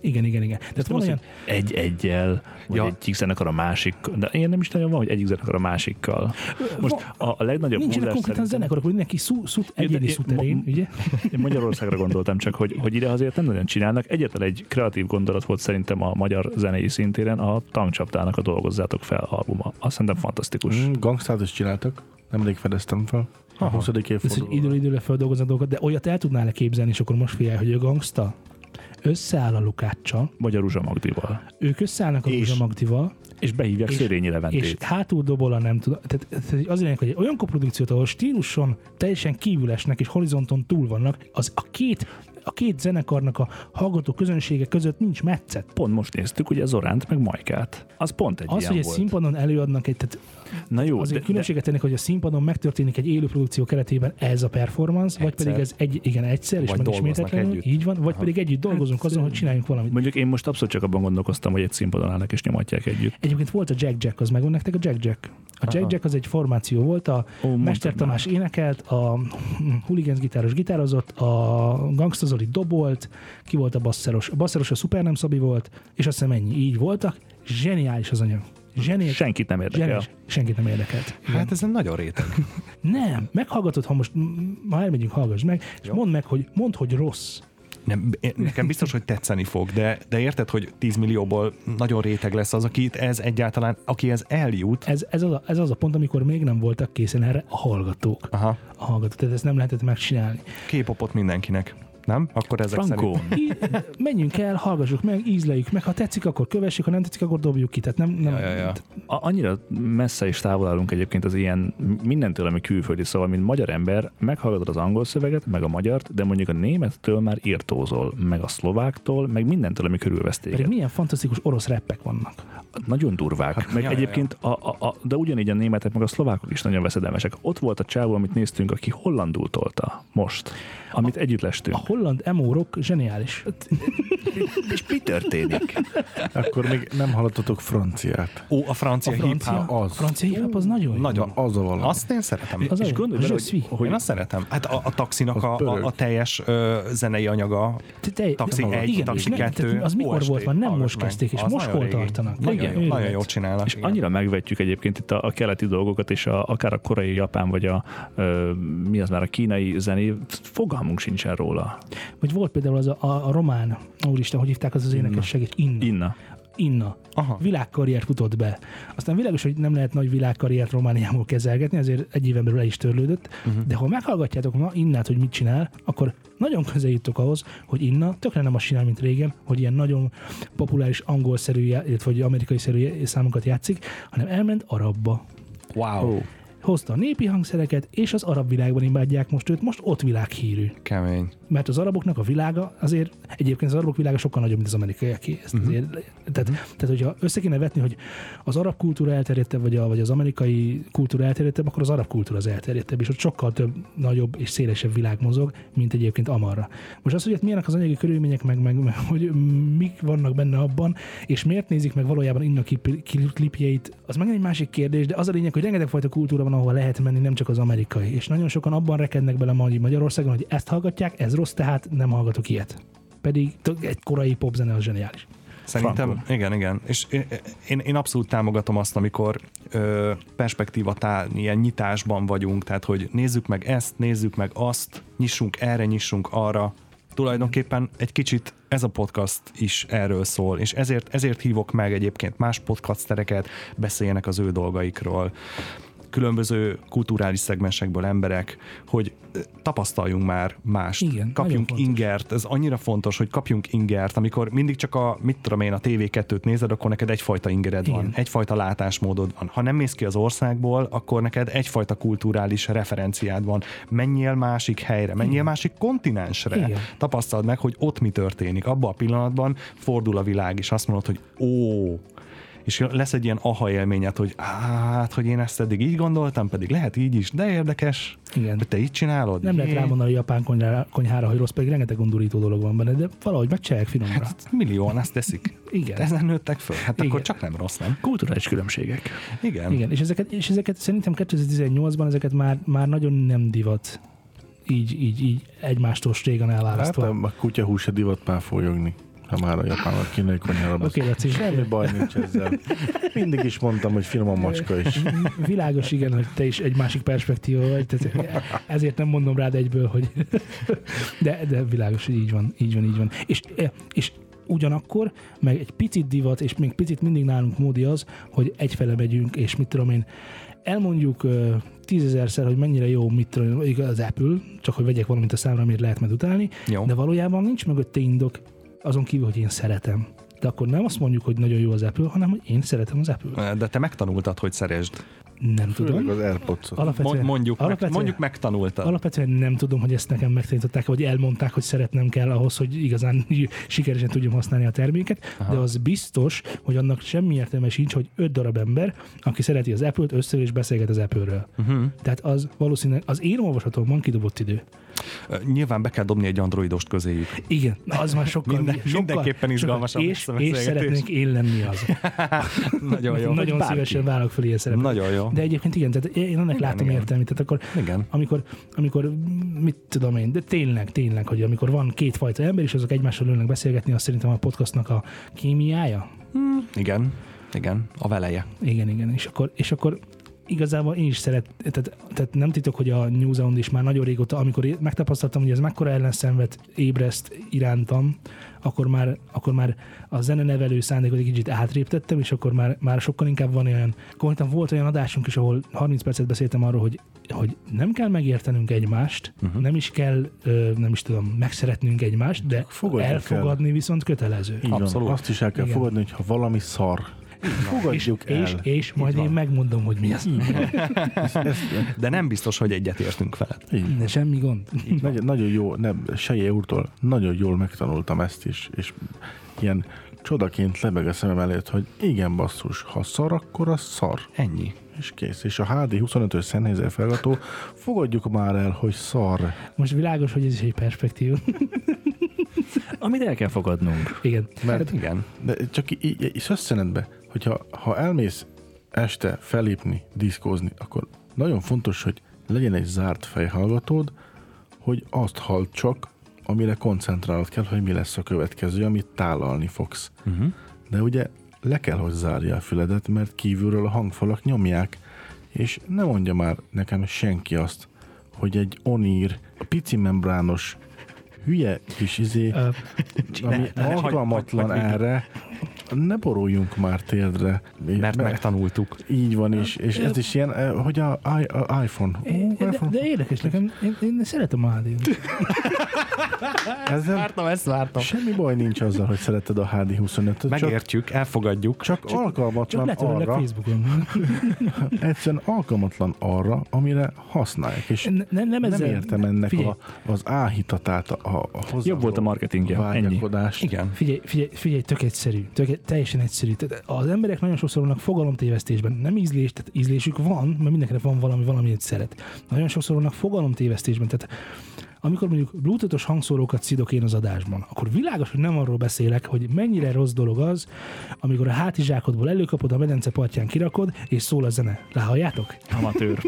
Igen, igen, igen. Tehát van olyan, egy egyel, vagy Ja. egyik zenekar a másik, de ilyen nem is nagyon van, hogy egyik zenekar a másikkal. Most a, a legnagyobb nincsenek húzás konkrétan szerintem- zenekarok, hogy mindenki szú, szút, de egyedi én- szuterén, ugye? [laughs] Én Magyarországra gondoltam csak, hogy, hogy ide azért nem nagyon csinálnak. Egyetlen egy kreatív gondolat volt szerintem a magyar zenei szintéren a tankcsaptának a Dolgozzátok fel albuma. Azt szerintem fantasztikus. Mm, is csináltak. Nemrég fedeztem fel. A 20. Ez, hogy évfordulóra. időről időre feldolgoznak dolgokat, de olyat el tudnál-e képzelni, és akkor most figyelj, hogy a gangsta összeáll a Lukáccsal, Vagy a Ruzsa Magdival. ők összeállnak a És- Ruzsa Magdival, És behívják És- Szörényi és Leventét. hátul dobol a nem tudom. Tehát, tehát az lényeg, hogy egy olyan koprodukciót, ahol stíluson teljesen kívül esnek, és horizonton túl vannak, az a két, a két zenekarnak a hallgató közönsége között nincs metszet. Pont most néztük ugye Zoránt meg Majkát. Az pont egy Az, ilyen hogy egy volt. színpadon előadnak egy, tehát Na jó, azért de, különbséget tennék, hogy a színpadon megtörténik egy élő produkció keretében ez a performance, vagy Egyszer. pedig ez egy, igen, egyszer, és Vagy meg dolgoznak ismétetlenül, együtt. így van, vagy pedig együtt dolgozunk azon, hogy csináljunk valamit. mondjuk én most abszolút csak abban gondolkoztam, hogy egy színpadon állnak és nyomatják együtt. Egyébként volt a Jack Jack, az megvan nektek a Jack Jack? A Jack Aha. Jack az egy formáció volt, a Ó, Mester. Tamás énekelt, a Hooligans gitáros gitározott, a Gangsta Zoli dobolt, ki volt a basszeros? A basszeros a Super nem Szabi volt, és azt hiszem ennyi. Így voltak. Zseniális az anyag. Zseniális. Senkit nem érdekel. Zseniális. Senkit nem érdekelt. Hát ez nagyon réteg. [laughs] Nem, meghallgatod, ha most ha elmegyünk, hallgass meg, és mondd meg, hogy mondd, hogy rossz. Nem, én- nekem biztos, hogy tetszeni fog, de, de érted, hogy 10 millióból nagyon réteg lesz az, akit ez egyáltalán, aki ez eljut. Ez, ez, az a, ez az a pont, amikor még nem voltak készen erre a hallgatók. Aha, A hallgatók, tehát ezt nem lehetett megcsinálni. K-popot mindenkinek. Nem? Akkor ezek Frankó. szerint... Í- menjünk el, hallgassuk meg, ízleljük meg, ha tetszik, akkor kövessük, ha nem tetszik, akkor dobjuk ki. Tehát nem, nem, Ja, ja, ja. A- annyira messze is távol állunk egyébként az ilyen mindentől, ami külföldi, szóval, mint magyar ember, meghallgatod az angol szöveget, meg a magyart, de mondjuk a némettől már írtózol, meg a szlováktól, meg mindentől, ami körülvesz Pedig téged. milyen fantasztikus orosz reppek vannak. Nagyon durvák. Hát, meg ja, ja, ja, egyébként, A, a, a, de ugyanígy a németek, meg a szlovákok is nagyon veszedelmesek. Ott volt a csávó, amit néztünk, aki hollandul tolta most, amit együtt lestünk. A holland emo rock zseniális. [laughs] És mi történik? Akkor még nem hallottatok franciát. Ó, a francia, A hip-hop. francia, az. francia hip-hop az nagyon jó. Nagyon. Az a valami. Azt én szeretem. Az és a- gondolj bele, hogy. Hogy hogy én azt szeretem. Hát a, a taxinak a, a, a teljes ö, zenei anyaga, Te- te- taxi igen, egy, igen, taxi és nem- kettő, tehát Az mikor volt már? Nem most kezdték, és most hol tartanak. Nagyon, jól csinálnak. És annyira megvetjük egyébként itt a, a keleti dolgokat, és a, akár a korai japán, vagy a, mi az már a kínai zené, fogalmunk sincsen róla. Vagy volt például az a, a, a román, úristen, hogy hívták az az énekes segít? Inna. Inna. Inna. Aha. Világkarriert futott be. Aztán világos, hogy nem lehet nagy világkarriert Romániából kezelgetni, ezért egy éven belül el is törlődött, uh-huh. de ha meghallgatjátok ma Innát, hogy mit csinál, akkor nagyon közel jutok ahhoz, hogy Inna tökre nem azt csinál, mint régen, hogy ilyen nagyon populáris angol-szerű, illetve amerikai-szerű számokat játszik, hanem elment arabba. Wow. Ó, Hozta a népi hangszereket, és az arab világban imádják most őt, most ott világhírű. Kemény. Mert az araboknak a világa azért, egyébként az arabok világa sokkal nagyobb, mint az amerikaiaké. Ezt Mhm. uh-huh. azért, tehát, uh-huh. tehát, hogyha össze kéne vetni, hogy az arab kultúra elterjedtebb, vagy, a, vagy az amerikai kultúra elterjedtebb, akkor az arab kultúra az elterjedtebb, és ott sokkal több, nagyobb és szélesebb világ mozog, mint egyébként amarra. Most az, hogy ott milyenek az anyagi körülmények, meg, meg, meg hogy mik vannak benne abban, és miért nézik meg valójában Inna klip- klip- klipjeit, az meg egy másik kérdés, de az a lényeg, hogy rengeteg fajta kultúra van, ahova lehet menni, nem csak az amerikai. És nagyon sokan abban rekednek bele ma Magyarországon, hogy ezt hallgatják, ez rossz, tehát nem hallgatok ilyet. Pedig egy korai popzene az zseniális. Szerintem, Frankó. igen, igen. És én, én, én abszolút támogatom azt, amikor ö, perspektívatál, ilyen nyitásban vagyunk, tehát hogy nézzük meg ezt, nézzük meg azt, nyissunk erre, nyissunk arra. Tulajdonképpen egy kicsit ez a podcast is erről szól, és ezért, ezért hívok meg egyébként más podcastereket, beszéljenek az ő dolgaikról különböző kulturális szegmensekből emberek, hogy tapasztaljunk már mást. Igen, kapjunk ingert. Ez annyira fontos, hogy kapjunk ingert. Amikor mindig csak a, mit tudom én, a TV2-t nézed, akkor neked egyfajta ingered Igen. van, egyfajta látásmódod van. Ha nem mész ki az országból, akkor neked egyfajta kulturális referenciád van. Menjél másik helyre, menjél másik kontinensre. Igen. Tapasztald meg, hogy ott mi történik. Abban a pillanatban fordul a világ, és azt mondod, hogy ó, és lesz egy ilyen aha élményed, hogy hát, hogy én ezt eddig így gondoltam, pedig lehet így is, de érdekes, Igen. hogy te így csinálod. Nem lehet rámondani a japán konyhára, konyhára, hogy rossz, pedig rengeteg undorító dolog van benne, de valahogy megcsinálják finomra. Hát millióan ezt teszik. Igen. Ezen nőttek föl. Hát Igen. akkor csak nem rossz, nem? Kulturális különbségek. Igen. Igen, és ezeket, és ezeket szerintem 2018-ban ezeket már, már nagyon nem divat így, így, így egymástól régen hát elválasztva. a a kutyahús a divat már folyogni. Ha már a japánok kínai konyhára Oké. Laci, Semmi baj nincs ezzel. Mindig is mondtam, hogy finom a macska is. világos, igen, hogy te is egy másik perspektíva vagy, tehát ezért nem mondom rád egyből, hogy de, de világos, hogy így van, így van, így van. És, és ugyanakkor, meg egy picit divat, és még picit mindig nálunk módi az, hogy egyfele megyünk, és mit tudom én, elmondjuk uh, tízezerszer, hogy mennyire jó, mit tudom az Apple, csak hogy vegyek valamit a számra, amit lehet majd utálni, Jó. de valójában nincs mögötte indok, azon kívül, hogy én szeretem. De akkor nem azt mondjuk, hogy nagyon jó az Apple, hanem hogy én szeretem az Apple. De te megtanultad, hogy szeresd. Nem tudom. Főleg az Airpods-ot. Alapvetően, Mond, mondjuk, meg, alapvetően, mondjuk megtanultad. alapvetően nem tudom, hogy ezt nekem megtanították, vagy elmondták, hogy szeretnem kell ahhoz, hogy igazán [laughs] sikeresen tudjam használni a terméket, Aha. de az biztos, hogy annak semmi értelme sincs, hogy öt darab ember, aki szereti az Apple-t, összeül és beszélget az Apple-ről. Uh-huh. Tehát az valószínűleg az én olvasatomban kidobott idő. Nyilván be kell dobni egy androidost közéjük. Igen, az már sokkal, Minden- sokkal mindenképpen izgalmasabb és, a és beszélgetés. szeretnék én lenni az. [laughs] Nagyon jó. Nagyon bárki. szívesen válok fel ilyen szerepet. Nagyon jó. De egyébként igen, tehát én ennek látom igen. értelmét. Tehát akkor, Igen. amikor, amikor, mit tudom én, de tényleg, tényleg, hogy amikor van kétfajta ember, és azok egymással ülnek beszélgetni, azt szerintem a podcastnak a kémiája. Igen. Igen. A veleje. Igen, igen. És akkor, és akkor igazából én is szeret, tehát, tehát nem titok, hogy a New Zealand is már nagyon régóta, amikor megtapasztaltam, hogy ez mekkora ellenszenvet ébreszt irántam, akkor már, akkor már a zenenevelő szándékot egy kicsit átréptettem, és akkor már, már sokkal inkább van olyan, konkrétan volt olyan adásunk is, ahol 30 percet beszéltem arról, hogy, hogy nem kell megértenünk egymást, uh-huh. nem is kell, ö, nem is tudom, megszeretnünk egymást, de Fogadjuk elfogadni viszont kötelező. Így Abszolút. van. Azt is el kell Igen. fogadni, hogy ha valami szar, És, fogadjuk el. és, és majd én megmondom, hogy mi az. [laughs] De nem biztos, hogy egyetértünk veled. De semmi gond. Nagyon, nagyon jó, nem, Seje úrtól nagyon jól megtanultam ezt is, és ilyen csodaként lebeg a szemem előtt, hogy igen basszus, ha szar, akkor az szar. Ennyi. És kész. És a HD 25-ös Sennheiser felgató, fogadjuk már el, hogy szar. Most világos, hogy ez is egy perspektív. [laughs] Amit el kell fogadnunk. Igen. Mert Igen. De csak így, így, így összenedbe, hogyha ha elmész este felépni, diszkózni, akkor nagyon fontos, hogy legyen egy zárt fejhallgatód, hogy azt hall csak, amire koncentrálod kell, hogy mi lesz a következő, amit tálalni fogsz. Uh-huh. De ugye le kell, hogy zárja a füledet, mert kívülről a hangfalak nyomják, és ne mondja már nekem senki azt, hogy egy onír, a pici membrános hülye kis izé, ami ne, ne, alkalmatlan erre, ne boruljunk már térdre. Mert megtanultuk. Így van is, és ez is ilyen, eh, hogy a, i- a iPhone. Ó, de, de érdekes, nekem, én, én szeretem a HD-t. [laughs] Ezzel Vártam, ezt vártam. semmi baj nincs azzal, hogy szereted a HD25-öt, csak, Megértjük, elfogadjuk. csak Csak alkalmatlan letöröllek arra, Facebookon. [laughs] egyszerűen alkalmatlan arra, amire használják, és Ne- nem, nem, nem ezzel, értem ennek figyelj, a, az áhítatát, a, a hozzá Jobb volt a marketingje, ennyi. Igen. Figyelj, figyelj, figyelj, tök egyszerű, tök, teljesen egyszerű. Tehát az emberek nagyon sokszor vannak fogalomtévesztésben. Nem ízlés, tehát ízlésük van, mert mindenkinek van valami, valamit szeret. Nagyon sokszor vannak fogalomtévesztésben. Tehát amikor mondjuk bluetoothos hangszórókat szidok én az adásban, akkor világos, hogy nem arról beszélek, hogy mennyire rossz dolog az, amikor a hátizsákodból előkapod, a medence partján kirakod, és szól a zene. Lehalljátok? Amatőr. [laughs]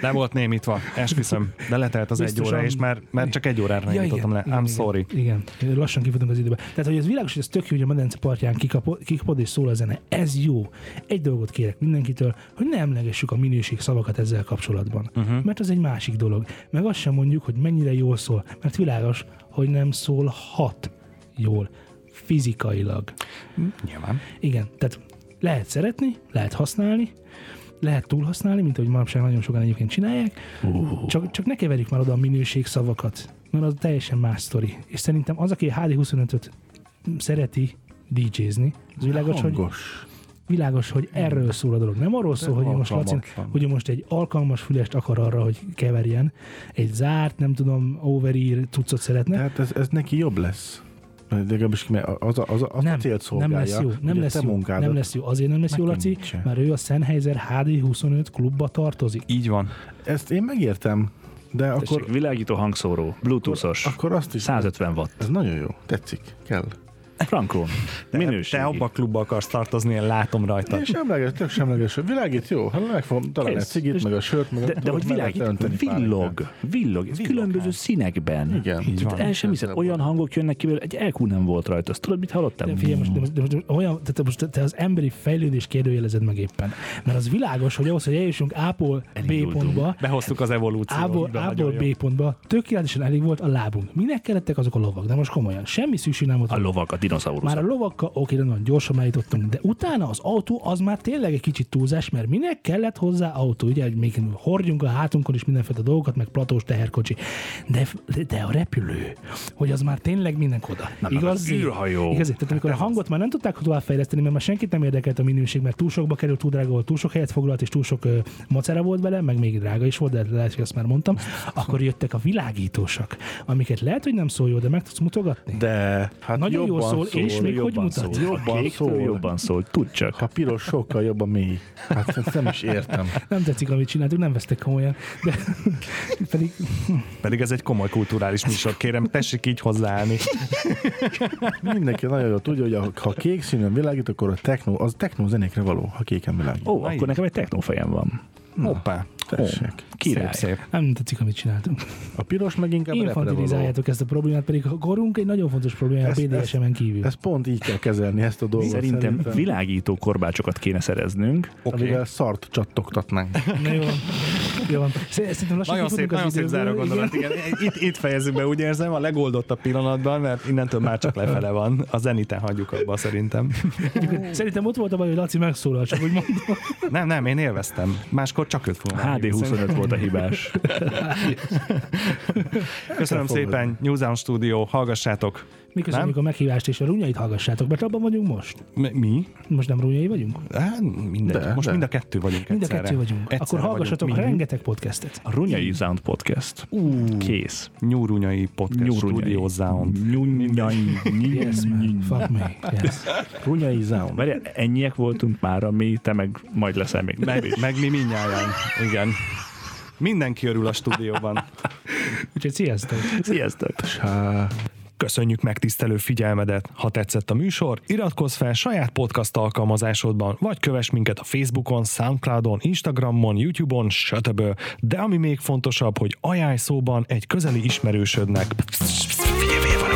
Le volt némítva, esküszöm. De letelt az egy Biztosan. óra, és már, már csak egy órára némítottam le. I'm sorry. Igen, igen, lassan kifutunk az időbe. Tehát, hogy ez világos, hogy ez tök jó, hogy a medence partján kikapod, kikapod és szól a zene. Ez jó. Egy dolgot kérek mindenkitől, hogy ne emlegessük a minőség szavakat ezzel kapcsolatban. Uh-huh. Mert az egy másik dolog. Meg azt sem mondjuk, hogy mennyire jól szól. Mert világos, hogy nem szólhat jól fizikailag. Nyilván. Igen, tehát lehet szeretni, lehet használni, lehet túlhasználni, mint ahogy manapság nagyon sokan egyébként csinálják, uh. csak, csak ne keverjük már oda a minőség szavakat, mert az teljesen más sztori. És szerintem az, aki a HD25-öt szereti DJ-zni, az világos, hogy. Világos, hogy erről szól a dolog. Nem arról szól, hogy most, Laci, alkalmatlan. hogy most egy alkalmas fülest akar arra, hogy keverjen, egy zárt, nem tudom, overear cuccot szeretne, Tehát ez, ez neki jobb lesz. Mert Legalábbis mert az, a- az, a- az a célt szolgálja. nem lesz jó, nem lesz jó, munkádat nem lesz jó. Azért nem lesz jó, Laci, megkönnyítse. mert ő a Sennheiser HD25 klubba tartozik. Így van. Ezt én megértem, de akkor, Tessék, világító hangszóró, bluetoothos, akkor azt is... 150 watt. Ez nagyon jó, tetszik, kell. Frankon. Minőség. Te abba a klubba akarsz tartozni, én látom rajta. Én semleges, tök semleges. Világít jó, hát meg fogom találni a cigit, meg a sört, meg a De, de hogy világít, villog, villog, ez különböző színekben. Igen. Így van. El sem hiszed, olyan hangok jönnek ki, egy EQ nem volt rajta. Azt tudod, mit hallottál? De figyelj, most, de most, de most olyan, te, te, most te az emberi fejlődés kérdőjelezed meg éppen. Mert az világos, hogy ahhoz, hogy eljussunk A-ból B pontba, Behoztuk az evolúciót. A-ból, De. B pontba tökéletesen elég volt a lábunk. Minek kellettek azok a lovak? De most komolyan, semmi szükség nem volt. A lovak, a dinoszauruszok. Már a lovakkal, oké, nagyon gyorsan eljutottunk, de utána az autó az már tényleg egy kicsit túlzás, mert minek kellett hozzá autó, ugye, hogy még hordjunk a hátunkon is mindenféle dolgokat, meg platós teherkocsi. De, de a repülő, hogy az már tényleg mindenkoda. Na, Igaz? az űrhajó. Igaz? Tehát amikor a hangot már nem tudták továbbfejleszteni, mert már senkit nem érdekelt a minőség, mert túl sokba került, túl drága volt, túl sok helyet foglalt, és túl sok ö, macera volt vele, meg még drága is volt, de lehet, hogy azt már mondtam, akkor jöttek a világítósak, amiket lehet, hogy nem szól jó, de meg tudsz mutogatni. De hát Nagyon jól jobban szól, és még hogy jobban mutat? szól. Jobban szól. jobban szól. Tud csak. Ha piros, sokkal jobb a mély. Hát ezt nem is értem. Nem tetszik, amit csináltuk, nem vesztek komolyan. De [laughs] pedig Pedig ez egy komoly kulturális műsor, kérem, tessék így hozzáállni. Mindenki nagyon jól tudja, hogy ha kék színűen világít, akkor a techno, az techno zenékre való, ha kéken világít. Ó, Na akkor így. nekem egy technófejem van. Hoppá. Tessék. Király. Szép, szép. Nem tetszik, amit csináltunk. A piros meg inkább. Infantilizáljátok ezt a problémát, pedig a korunk egy nagyon fontos probléma a Ezt- BDSM-en kívül. Ezt pont így kell kezelni, ezt a dolgot. Szerintem világító korbácsokat kéne szereznünk. Oké. Amivel szart csattogtatnánk. Na jó. Jó van. Szerintem lassan Nagyon szép, nagyon szép záró gondolat. igen. Igen. Itt, itt fejezzük be, úgy érzem, a legoldottabb pillanatban, mert innentől már csak lefele van. A zeniten hagyjuk abba szerintem. Szerintem ott volt a baj, hogy Laci megszólal, csak úgy mondom. Nem, nem, én élveztem. Máskor csak őt fogom elhívni. HD25 volt a hibás. Köszönöm szépen, New Sound Studio, hallgassátok. Mi köszönjük a meghívást, és a runyait hallgassátok, mert abban vagyunk most. Mi? Most nem runyai vagyunk? Hát, mindegy. De, Most de. mind a kettő vagyunk Mind a egyszerre. kettő vagyunk. Egyszerre Akkor hallgassatok vagyunk. rengeteg podcastet. A Runyai Sound Podcast. Ú, Kész. Nyúrunyai Podcast Studio Sound. Nyúrunyai. Yes, man. Fuck me. Yes. Runyai Sound. Várjál, ennyiek voltunk már, mi, te meg majd leszel még. Meg, meg mi mindnyáján. Igen. Mindenki örül a stúdióban. Úgyhogy sziasztok. Sziasztok! Há. Köszönjük megtisztelő figyelmedet! Ha tetszett a műsor, iratkozz fel saját podcast alkalmazásodban, vagy kövess minket a Facebookon, Soundcloudon, Instagramon, YouTube-on, stb. De ami még fontosabb, hogy ajánlj szóban egy közeli ismerősödnek. Figyelj, van abban